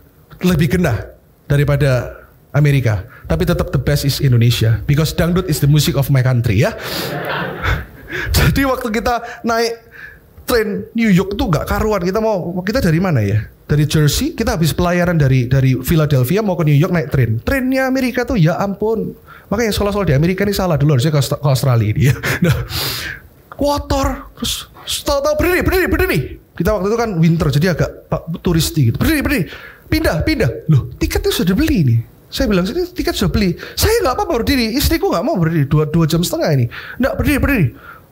lebih genah daripada Amerika. Tapi tetap the best is Indonesia because dangdut is the music of my country ya. <laughs> Jadi waktu kita naik train New York tuh gak karuan. Kita mau kita dari mana ya? Dari Jersey kita habis pelayaran dari dari Philadelphia mau ke New York naik train. Trainnya Amerika tuh ya ampun. Makanya sekolah-sekolah di Amerika ini salah dulu harusnya ke, Australia dia. <laughs> Nah, kotor terus tahu-tahu berdiri berdiri berdiri kita waktu itu kan winter jadi agak turisti gitu. Berdiri, berdiri. Pindah, pindah. Loh, tiketnya sudah beli nih. Saya bilang, sini tiket sudah beli. Saya nggak apa-apa berdiri. Istriku nggak mau berdiri. Dua, dua jam setengah ini. Nggak berdiri, berdiri.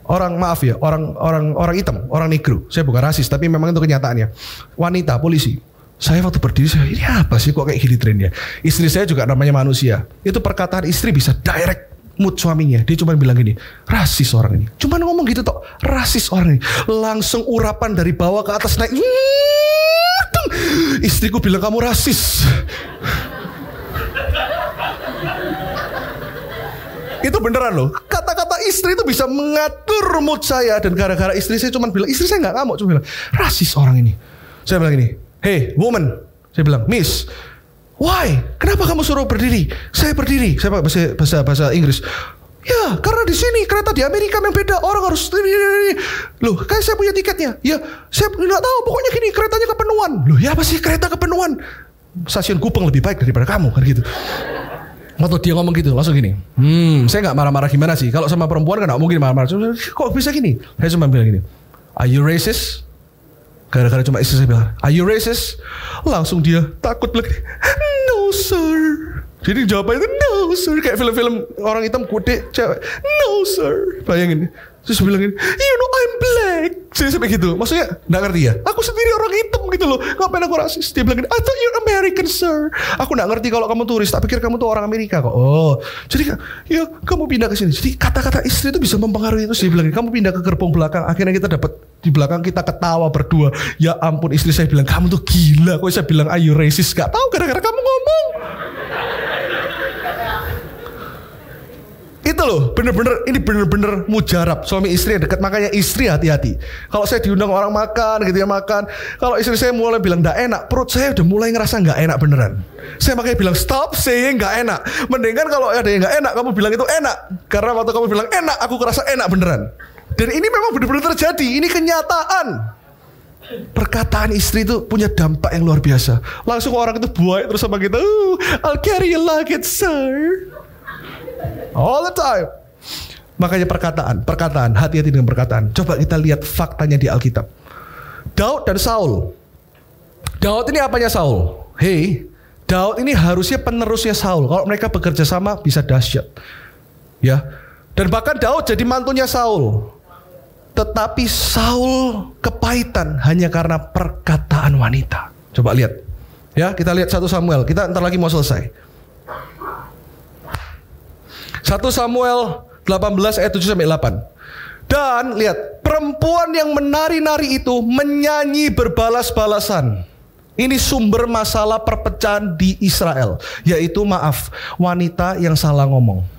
Orang maaf ya, orang orang orang hitam, orang negro. Saya bukan rasis, tapi memang itu kenyataannya. Wanita, polisi. Saya waktu berdiri, saya ini apa sih kok kayak gini trennya? Istri saya juga namanya manusia. Itu perkataan istri bisa direct mood suaminya. Dia cuma bilang gini, rasis orang ini. Cuma ngomong gitu toh, rasis orang ini. Langsung urapan dari bawah ke atas naik. Istriku bilang kamu rasis. itu beneran loh. Kata-kata istri itu bisa mengatur mood saya dan gara-gara istri saya cuma bilang, istri saya nggak ngamuk, cuma bilang rasis orang ini. Saya bilang gini, hey woman, saya bilang, miss, Why? Kenapa kamu suruh berdiri? Saya berdiri. Saya bahasa bahasa bahasa Inggris. Ya, karena di sini kereta di Amerika yang beda. Orang harus Loh, kayak saya punya tiketnya. Ya, saya nggak tahu. Pokoknya gini, keretanya kepenuhan. Loh, ya apa sih kereta kepenuhan? Stasiun Kupang lebih baik daripada kamu kan gitu. Waktu dia ngomong gitu langsung gini, hmm, saya nggak marah-marah gimana sih? Kalau sama perempuan kan nggak mungkin marah-marah. Kok bisa gini? Saya cuma bilang gini, Are you racist? Gara-gara cuma istri saya bilang, Are you racist? Langsung dia takut bilang, No sir. Jadi jawabannya no sir. Kayak film-film orang hitam kude cewek. No sir. Bayangin. Terus bilang gini, you know I'm black. Saya sampai gitu. Maksudnya nggak ngerti ya. Aku sendiri orang hitam gitu loh. Ngapain aku rasis? Dia bilang gini, I thought you're American sir. Aku nggak ngerti kalau kamu turis. Tak pikir kamu tuh orang Amerika kok. Oh. Jadi ya kamu pindah ke sini. Jadi kata-kata istri itu bisa mempengaruhi itu. Dia bilang, kamu pindah ke gerbong belakang. Akhirnya kita dapat di belakang kita ketawa berdua. Ya ampun istri saya bilang, kamu tuh gila. Kok saya bilang, ayo racist. Gak tahu gara-gara kamu ngomong. Itu loh, bener-bener ini bener-bener mujarab suami istri yang dekat makanya istri hati-hati. Kalau saya diundang orang makan gitu ya makan, kalau istri saya mulai bilang nggak enak, perut saya udah mulai ngerasa nggak enak beneran. Saya makanya bilang stop saying nggak enak. Mendingan kalau ada yang nggak enak, kamu bilang itu enak. Karena waktu kamu bilang enak, aku kerasa enak beneran. Dan ini memang benar-benar terjadi, ini kenyataan. Perkataan istri itu punya dampak yang luar biasa. Langsung orang itu buai terus sama kita, oh, I'll carry you it, sir. All the time. Makanya perkataan, perkataan, hati-hati dengan perkataan. Coba kita lihat faktanya di Alkitab. Daud dan Saul. Daud ini apanya Saul? Hei, Daud ini harusnya penerusnya Saul. Kalau mereka bekerja sama bisa dahsyat. Ya. Dan bahkan Daud jadi mantunya Saul. Tetapi Saul kepahitan hanya karena perkataan wanita. Coba lihat. Ya, kita lihat satu Samuel. Kita ntar lagi mau selesai. 1 Samuel 18 ayat 7 sampai 8. Dan lihat, perempuan yang menari-nari itu menyanyi berbalas-balasan. Ini sumber masalah perpecahan di Israel, yaitu maaf, wanita yang salah ngomong.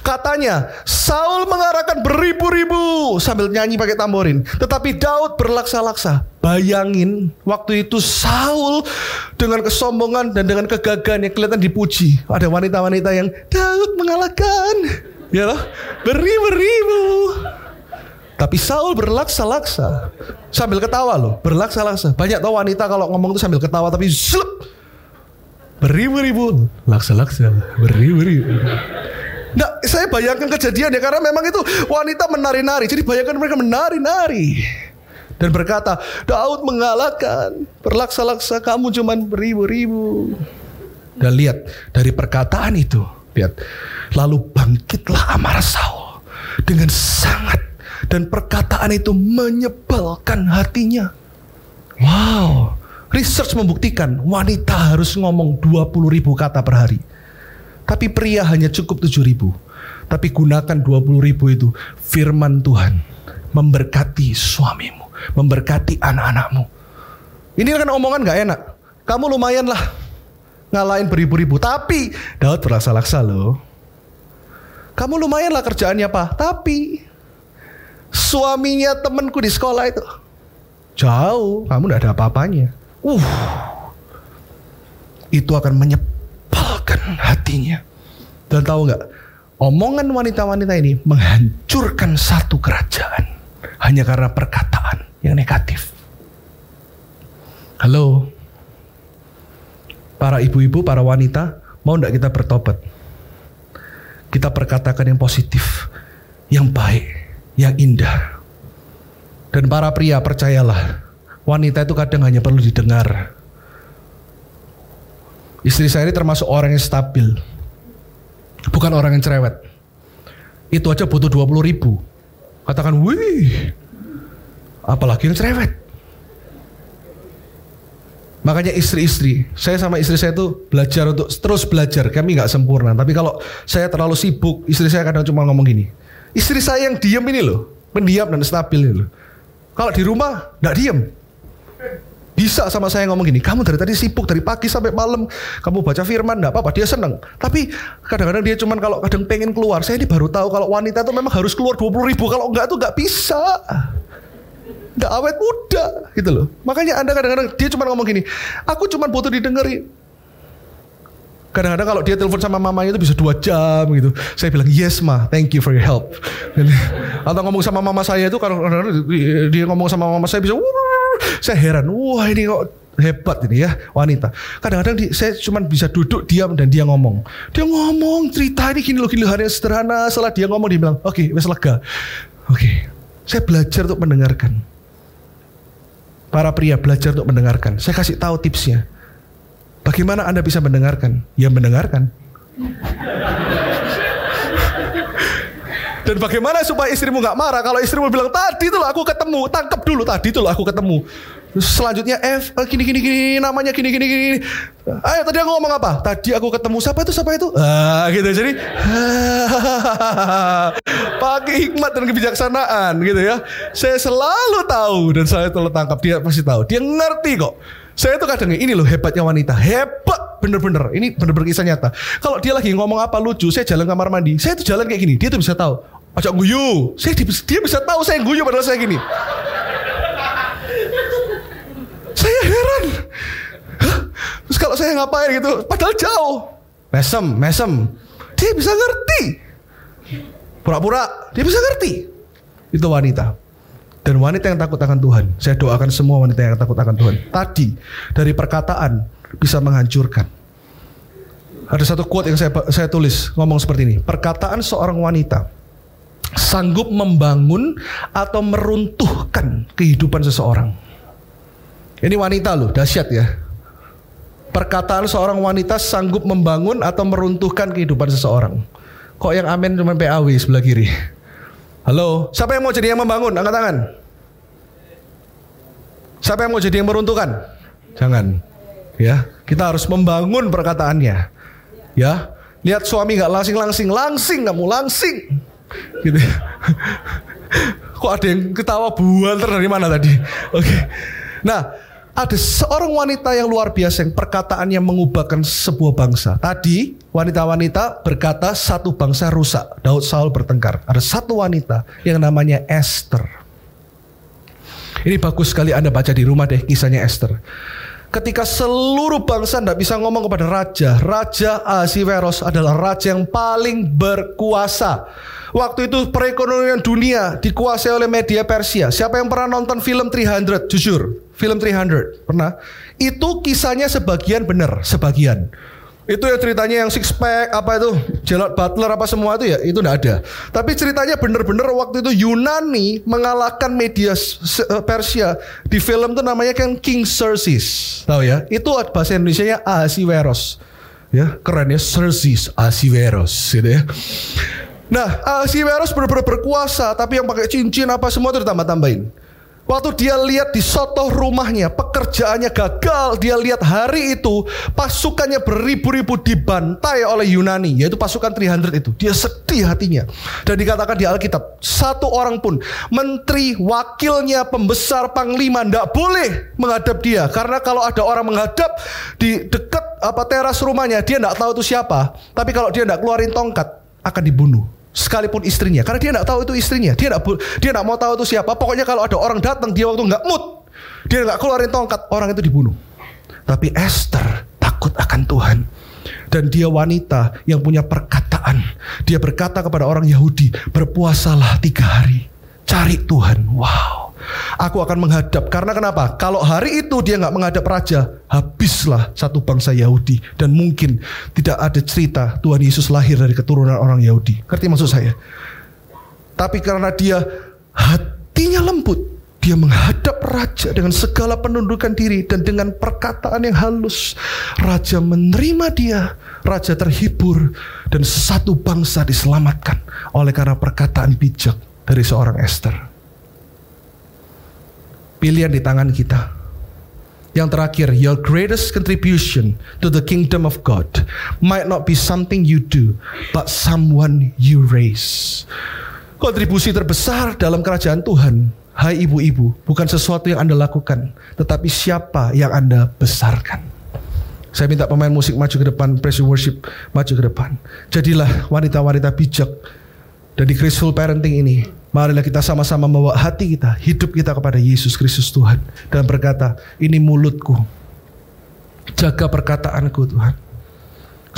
Katanya Saul mengarahkan beribu-ribu sambil nyanyi pakai tamborin. Tetapi Daud berlaksa-laksa. Bayangin waktu itu Saul dengan kesombongan dan dengan kegagahan yang kelihatan dipuji. Ada wanita-wanita yang Daud mengalahkan. Ya loh, beribu-ribu. Tapi Saul berlaksa-laksa sambil ketawa loh, berlaksa-laksa. Banyak tau wanita kalau ngomong itu sambil ketawa tapi zlup. Beribu-ribu, laksa-laksa, beribu-ribu. Nah, saya bayangkan kejadian ya karena memang itu wanita menari-nari. Jadi bayangkan mereka menari-nari dan berkata, Daud mengalahkan, berlaksa-laksa kamu cuman beribu-ribu. Dan lihat dari perkataan itu, lihat, lalu bangkitlah amarah Saul. dengan sangat dan perkataan itu menyebalkan hatinya. Wow, research membuktikan wanita harus ngomong 20 ribu kata per hari. Tapi pria hanya cukup 7 ribu. Tapi gunakan 20 ribu itu firman Tuhan. Memberkati suamimu. Memberkati anak-anakmu. Ini kan omongan gak enak. Kamu lumayan lah ngalahin beribu-ribu. Tapi Daud berlaksa-laksa loh. Kamu lumayan lah kerjaannya pak. Tapi suaminya temanku di sekolah itu jauh. Kamu gak ada apa-apanya. Uh, itu akan menyepalkan hatinya. Dan tahu nggak? Omongan wanita-wanita ini menghancurkan satu kerajaan hanya karena perkataan yang negatif. Halo, para ibu-ibu, para wanita, mau nggak kita bertobat? Kita perkatakan yang positif, yang baik, yang indah. Dan para pria percayalah, wanita itu kadang hanya perlu didengar. Istri saya ini termasuk orang yang stabil, bukan orang yang cerewet. Itu aja butuh 20 ribu. Katakan, wih, apalagi yang cerewet. Makanya istri-istri, saya sama istri saya itu belajar untuk terus belajar. Kami nggak sempurna, tapi kalau saya terlalu sibuk, istri saya kadang cuma ngomong gini. Istri saya yang diam ini loh, pendiam dan stabil ini loh. Kalau di rumah nggak diam, bisa sama saya ngomong gini, kamu dari tadi sibuk dari pagi sampai malam, kamu baca firman, nggak apa-apa, dia seneng. Tapi kadang-kadang dia cuman kalau kadang pengen keluar, saya ini baru tahu kalau wanita itu memang harus keluar 20 ribu, kalau enggak tuh nggak bisa nggak awet muda gitu loh. Makanya Anda kadang-kadang dia cuma ngomong gini, aku cuma butuh didengerin. Kadang-kadang kalau dia telepon sama mamanya itu bisa dua jam gitu. Saya bilang yes ma, thank you for your help. Atau ngomong sama mama saya itu kalau dia ngomong sama mama saya bisa, saya heran, wah ini kok hebat ini ya wanita. Kadang-kadang saya cuma bisa duduk diam dan dia ngomong. Dia ngomong cerita ini gini loh gini loh hari yang sederhana. Setelah dia ngomong dia bilang, oke okay, lega. Oke, okay. saya belajar untuk mendengarkan para pria belajar untuk mendengarkan. Saya kasih tahu tipsnya. Bagaimana Anda bisa mendengarkan? Ya mendengarkan. Dan bagaimana supaya istrimu nggak marah kalau istrimu bilang tadi tuh aku ketemu, tangkap dulu tadi tuh aku ketemu. Selanjutnya F eh, gini gini gini namanya gini gini gini. Ayo tadi aku ngomong apa? Tadi aku ketemu siapa itu siapa itu? Ah gitu jadi <laughs> pakai hikmat dan kebijaksanaan gitu ya. Saya selalu tahu dan saya selalu tangkap dia pasti tahu. Dia ngerti kok. Saya tuh kadang ini loh hebatnya wanita. Hebat bener-bener. Ini bener-bener kisah nyata. Kalau dia lagi ngomong apa lucu, saya jalan kamar mandi. Saya tuh jalan kayak gini. Dia tuh bisa tahu. Ajak guyu. Saya dia bisa tahu saya guyu padahal saya gini. Saya heran. Terus kalau saya ngapain gitu, padahal jauh. Mesem, mesem. Dia bisa ngerti. Pura-pura, dia bisa ngerti. Itu wanita. Dan wanita yang takut akan Tuhan. Saya doakan semua wanita yang takut akan Tuhan. Tadi, dari perkataan bisa menghancurkan. Ada satu quote yang saya, saya tulis ngomong seperti ini. Perkataan seorang wanita sanggup membangun atau meruntuhkan kehidupan seseorang. Ini wanita loh, dahsyat ya. Perkataan seorang wanita sanggup membangun atau meruntuhkan kehidupan seseorang. Kok yang amin cuma PAW sebelah kiri? Halo, siapa yang mau jadi yang membangun? Angkat tangan. Siapa yang mau jadi yang meruntuhkan? Jangan. Ya, kita harus membangun perkataannya. Ya, lihat suami nggak langsing-langsing, langsing kamu langsing. Gitu. Kok ada yang ketawa buan dari mana tadi? Oke. Okay. Nah, ada seorang wanita yang luar biasa yang perkataannya mengubahkan sebuah bangsa. Tadi wanita-wanita berkata satu bangsa rusak. Daud Saul bertengkar. Ada satu wanita yang namanya Esther. Ini bagus sekali Anda baca di rumah deh kisahnya Esther. Ketika seluruh bangsa tidak bisa ngomong kepada raja, Raja Ahasiveros adalah raja yang paling berkuasa. Waktu itu perekonomian dunia dikuasai oleh media Persia. Siapa yang pernah nonton film 300? Jujur, film 300 pernah itu kisahnya sebagian benar sebagian itu yang ceritanya yang six pack apa itu Gerald Butler apa semua itu ya itu enggak ada. Tapi ceritanya bener-bener waktu itu Yunani mengalahkan media eh, Persia di film itu namanya kan King Xerxes. Tahu ya? Itu bahasa Indonesia nya Ahasiveros ya keren ya Xerxes Ahasiveros gitu ya. Nah, Ahasiweros benar-benar berkuasa, tapi yang pakai cincin apa semua itu ditambah-tambahin. Waktu dia lihat di soto rumahnya, pekerjaannya gagal. Dia lihat hari itu pasukannya beribu-ribu dibantai oleh Yunani, yaitu pasukan 300 itu. Dia sedih hatinya. Dan dikatakan di Alkitab, satu orang pun, menteri, wakilnya, pembesar, panglima, tidak boleh menghadap dia. Karena kalau ada orang menghadap di dekat apa teras rumahnya, dia tidak tahu itu siapa. Tapi kalau dia tidak keluarin tongkat, akan dibunuh sekalipun istrinya. Karena dia tidak tahu itu istrinya. Dia tidak dia tidak mau tahu itu siapa. Pokoknya kalau ada orang datang dia waktu nggak mood dia nggak keluarin tongkat orang itu dibunuh. Tapi Esther takut akan Tuhan. Dan dia wanita yang punya perkataan. Dia berkata kepada orang Yahudi berpuasalah tiga hari. Cari Tuhan. Wow Aku akan menghadap. Karena kenapa? Kalau hari itu dia nggak menghadap raja, habislah satu bangsa Yahudi. Dan mungkin tidak ada cerita Tuhan Yesus lahir dari keturunan orang Yahudi. Ngerti maksud saya? Tapi karena dia hatinya lembut, dia menghadap raja dengan segala penundukan diri dan dengan perkataan yang halus. Raja menerima dia, raja terhibur dan satu bangsa diselamatkan oleh karena perkataan bijak dari seorang Esther pilihan di tangan kita. Yang terakhir, your greatest contribution to the kingdom of God might not be something you do, but someone you raise. Kontribusi terbesar dalam kerajaan Tuhan, hai ibu-ibu, bukan sesuatu yang Anda lakukan, tetapi siapa yang Anda besarkan. Saya minta pemain musik maju ke depan, praise worship maju ke depan. Jadilah wanita-wanita bijak dari Graceful Parenting ini Marilah kita sama-sama membawa hati kita, hidup kita kepada Yesus Kristus Tuhan. Dan berkata, ini mulutku. Jaga perkataanku Tuhan.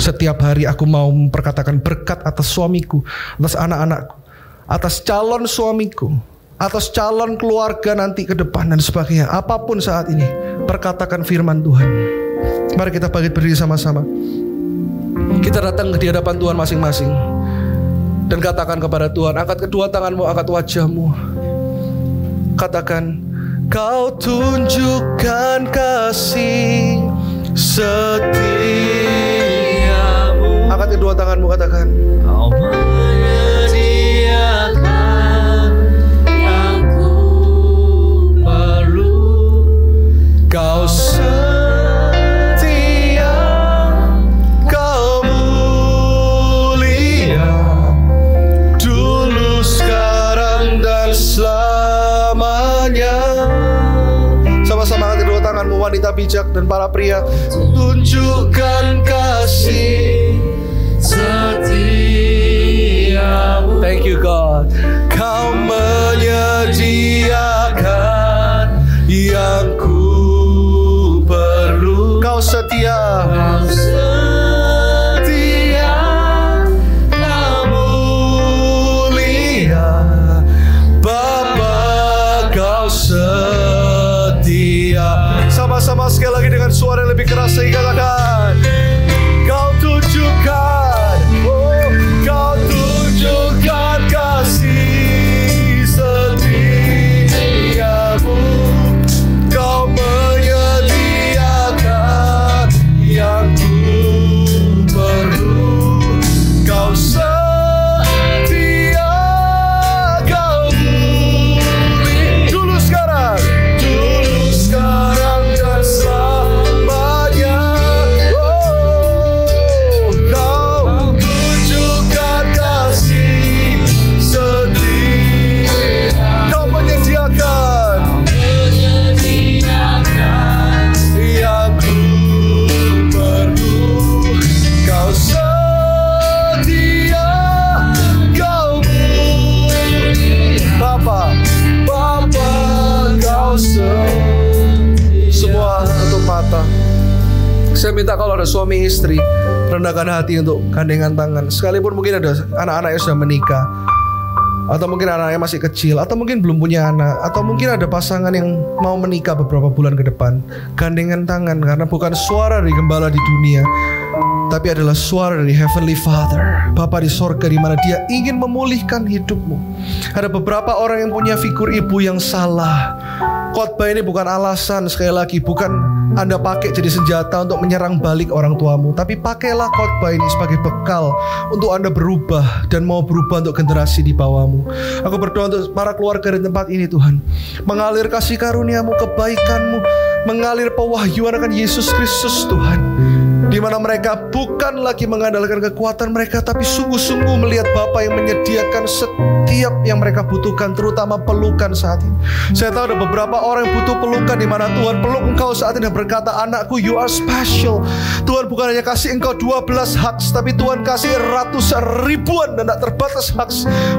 Setiap hari aku mau memperkatakan berkat atas suamiku, atas anak-anakku, atas calon suamiku, atas calon keluarga nanti ke depan dan sebagainya. Apa pun saat ini, perkatakan firman Tuhan. Mari kita bangkit berdiri sama-sama. Kita datang ke hadapan Tuhan masing-masing dan katakan kepada Tuhan, angkat kedua tanganmu, angkat wajahmu. Katakan, kau tunjukkan kasih setiamu. Angkat kedua tanganmu, katakan. Kau menyediakan yang ku perlu. Kau wanita bijak dan para pria tunjukkan kasih setiamu Thank you God. Kau menyediakan yang ku perlu. Kau setia. Kau setia rendahkan hati untuk gandengan tangan. Sekalipun mungkin ada anak-anak yang sudah menikah atau mungkin anaknya masih kecil atau mungkin belum punya anak atau mungkin ada pasangan yang mau menikah beberapa bulan ke depan gandengan tangan karena bukan suara dari gembala di dunia tapi adalah suara dari Heavenly Father. Bapa di sorga di mana dia ingin memulihkan hidupmu. Ada beberapa orang yang punya figur ibu yang salah. Khotbah ini bukan alasan sekali lagi bukan Anda pakai jadi senjata untuk menyerang balik orang tuamu. Tapi pakailah khotbah ini sebagai bekal untuk Anda berubah dan mau berubah untuk generasi di bawahmu. Aku berdoa untuk para keluarga di tempat ini Tuhan. Mengalir kasih karuniamu, kebaikanmu, mengalir pewahyuan akan Yesus Kristus Tuhan di mana mereka bukan lagi mengandalkan kekuatan mereka tapi sungguh-sungguh melihat Bapa yang menyediakan setiap yang mereka butuhkan terutama pelukan saat ini. Saya tahu ada beberapa orang yang butuh pelukan di mana Tuhan peluk engkau saat ini dan berkata anakku you are special. Tuhan bukan hanya kasih engkau 12 hak tapi Tuhan kasih ratusan ribuan dan tak terbatas hak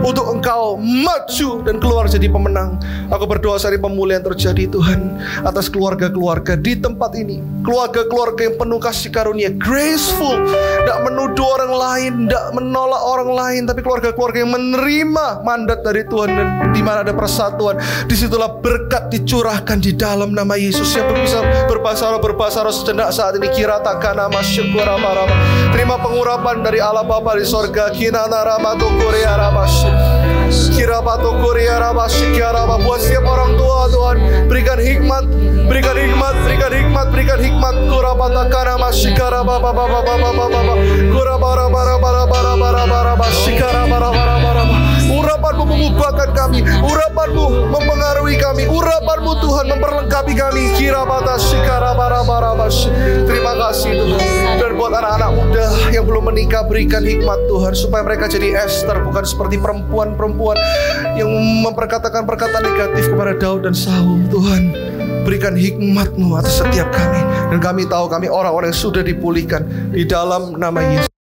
untuk engkau maju dan keluar jadi pemenang. Aku berdoa hari pemulihan terjadi Tuhan atas keluarga-keluarga di tempat ini. Keluarga-keluarga yang penuh kasih karunia graceful tidak menuduh orang lain tidak menolak orang lain tapi keluarga-keluarga yang menerima mandat dari Tuhan dan di mana ada persatuan di situlah berkat dicurahkan di dalam nama Yesus yang bisa berbahasa roh berbahasa sejenak saat ini kira takkan nama syukur rama terima pengurapan dari Allah Bapa di sorga kina narama korea Kira batu korea rama rama buat setiap orang tua Tuhan berikan hikmat berikan hikmat berikan hikmat berikan hikmat kurabata kana masyikara bara bara bara bara bara bara bara bara bara bara bara bara bara bara Urapanmu mengubahkan kami. Urapanmu mempengaruhi kami. Urapanmu Tuhan memperlengkapi kami. Kira batas Terima kasih Tuhan. Dan buat anak-anak muda yang belum menikah Berikan hikmat Tuhan Supaya mereka jadi Esther Bukan seperti perempuan-perempuan Yang memperkatakan perkataan negatif kepada Daud dan Saul. Tuhan berikan hikmatmu atas setiap kami. Dan kami tahu kami orang-orang yang sudah dipulihkan di dalam nama Yesus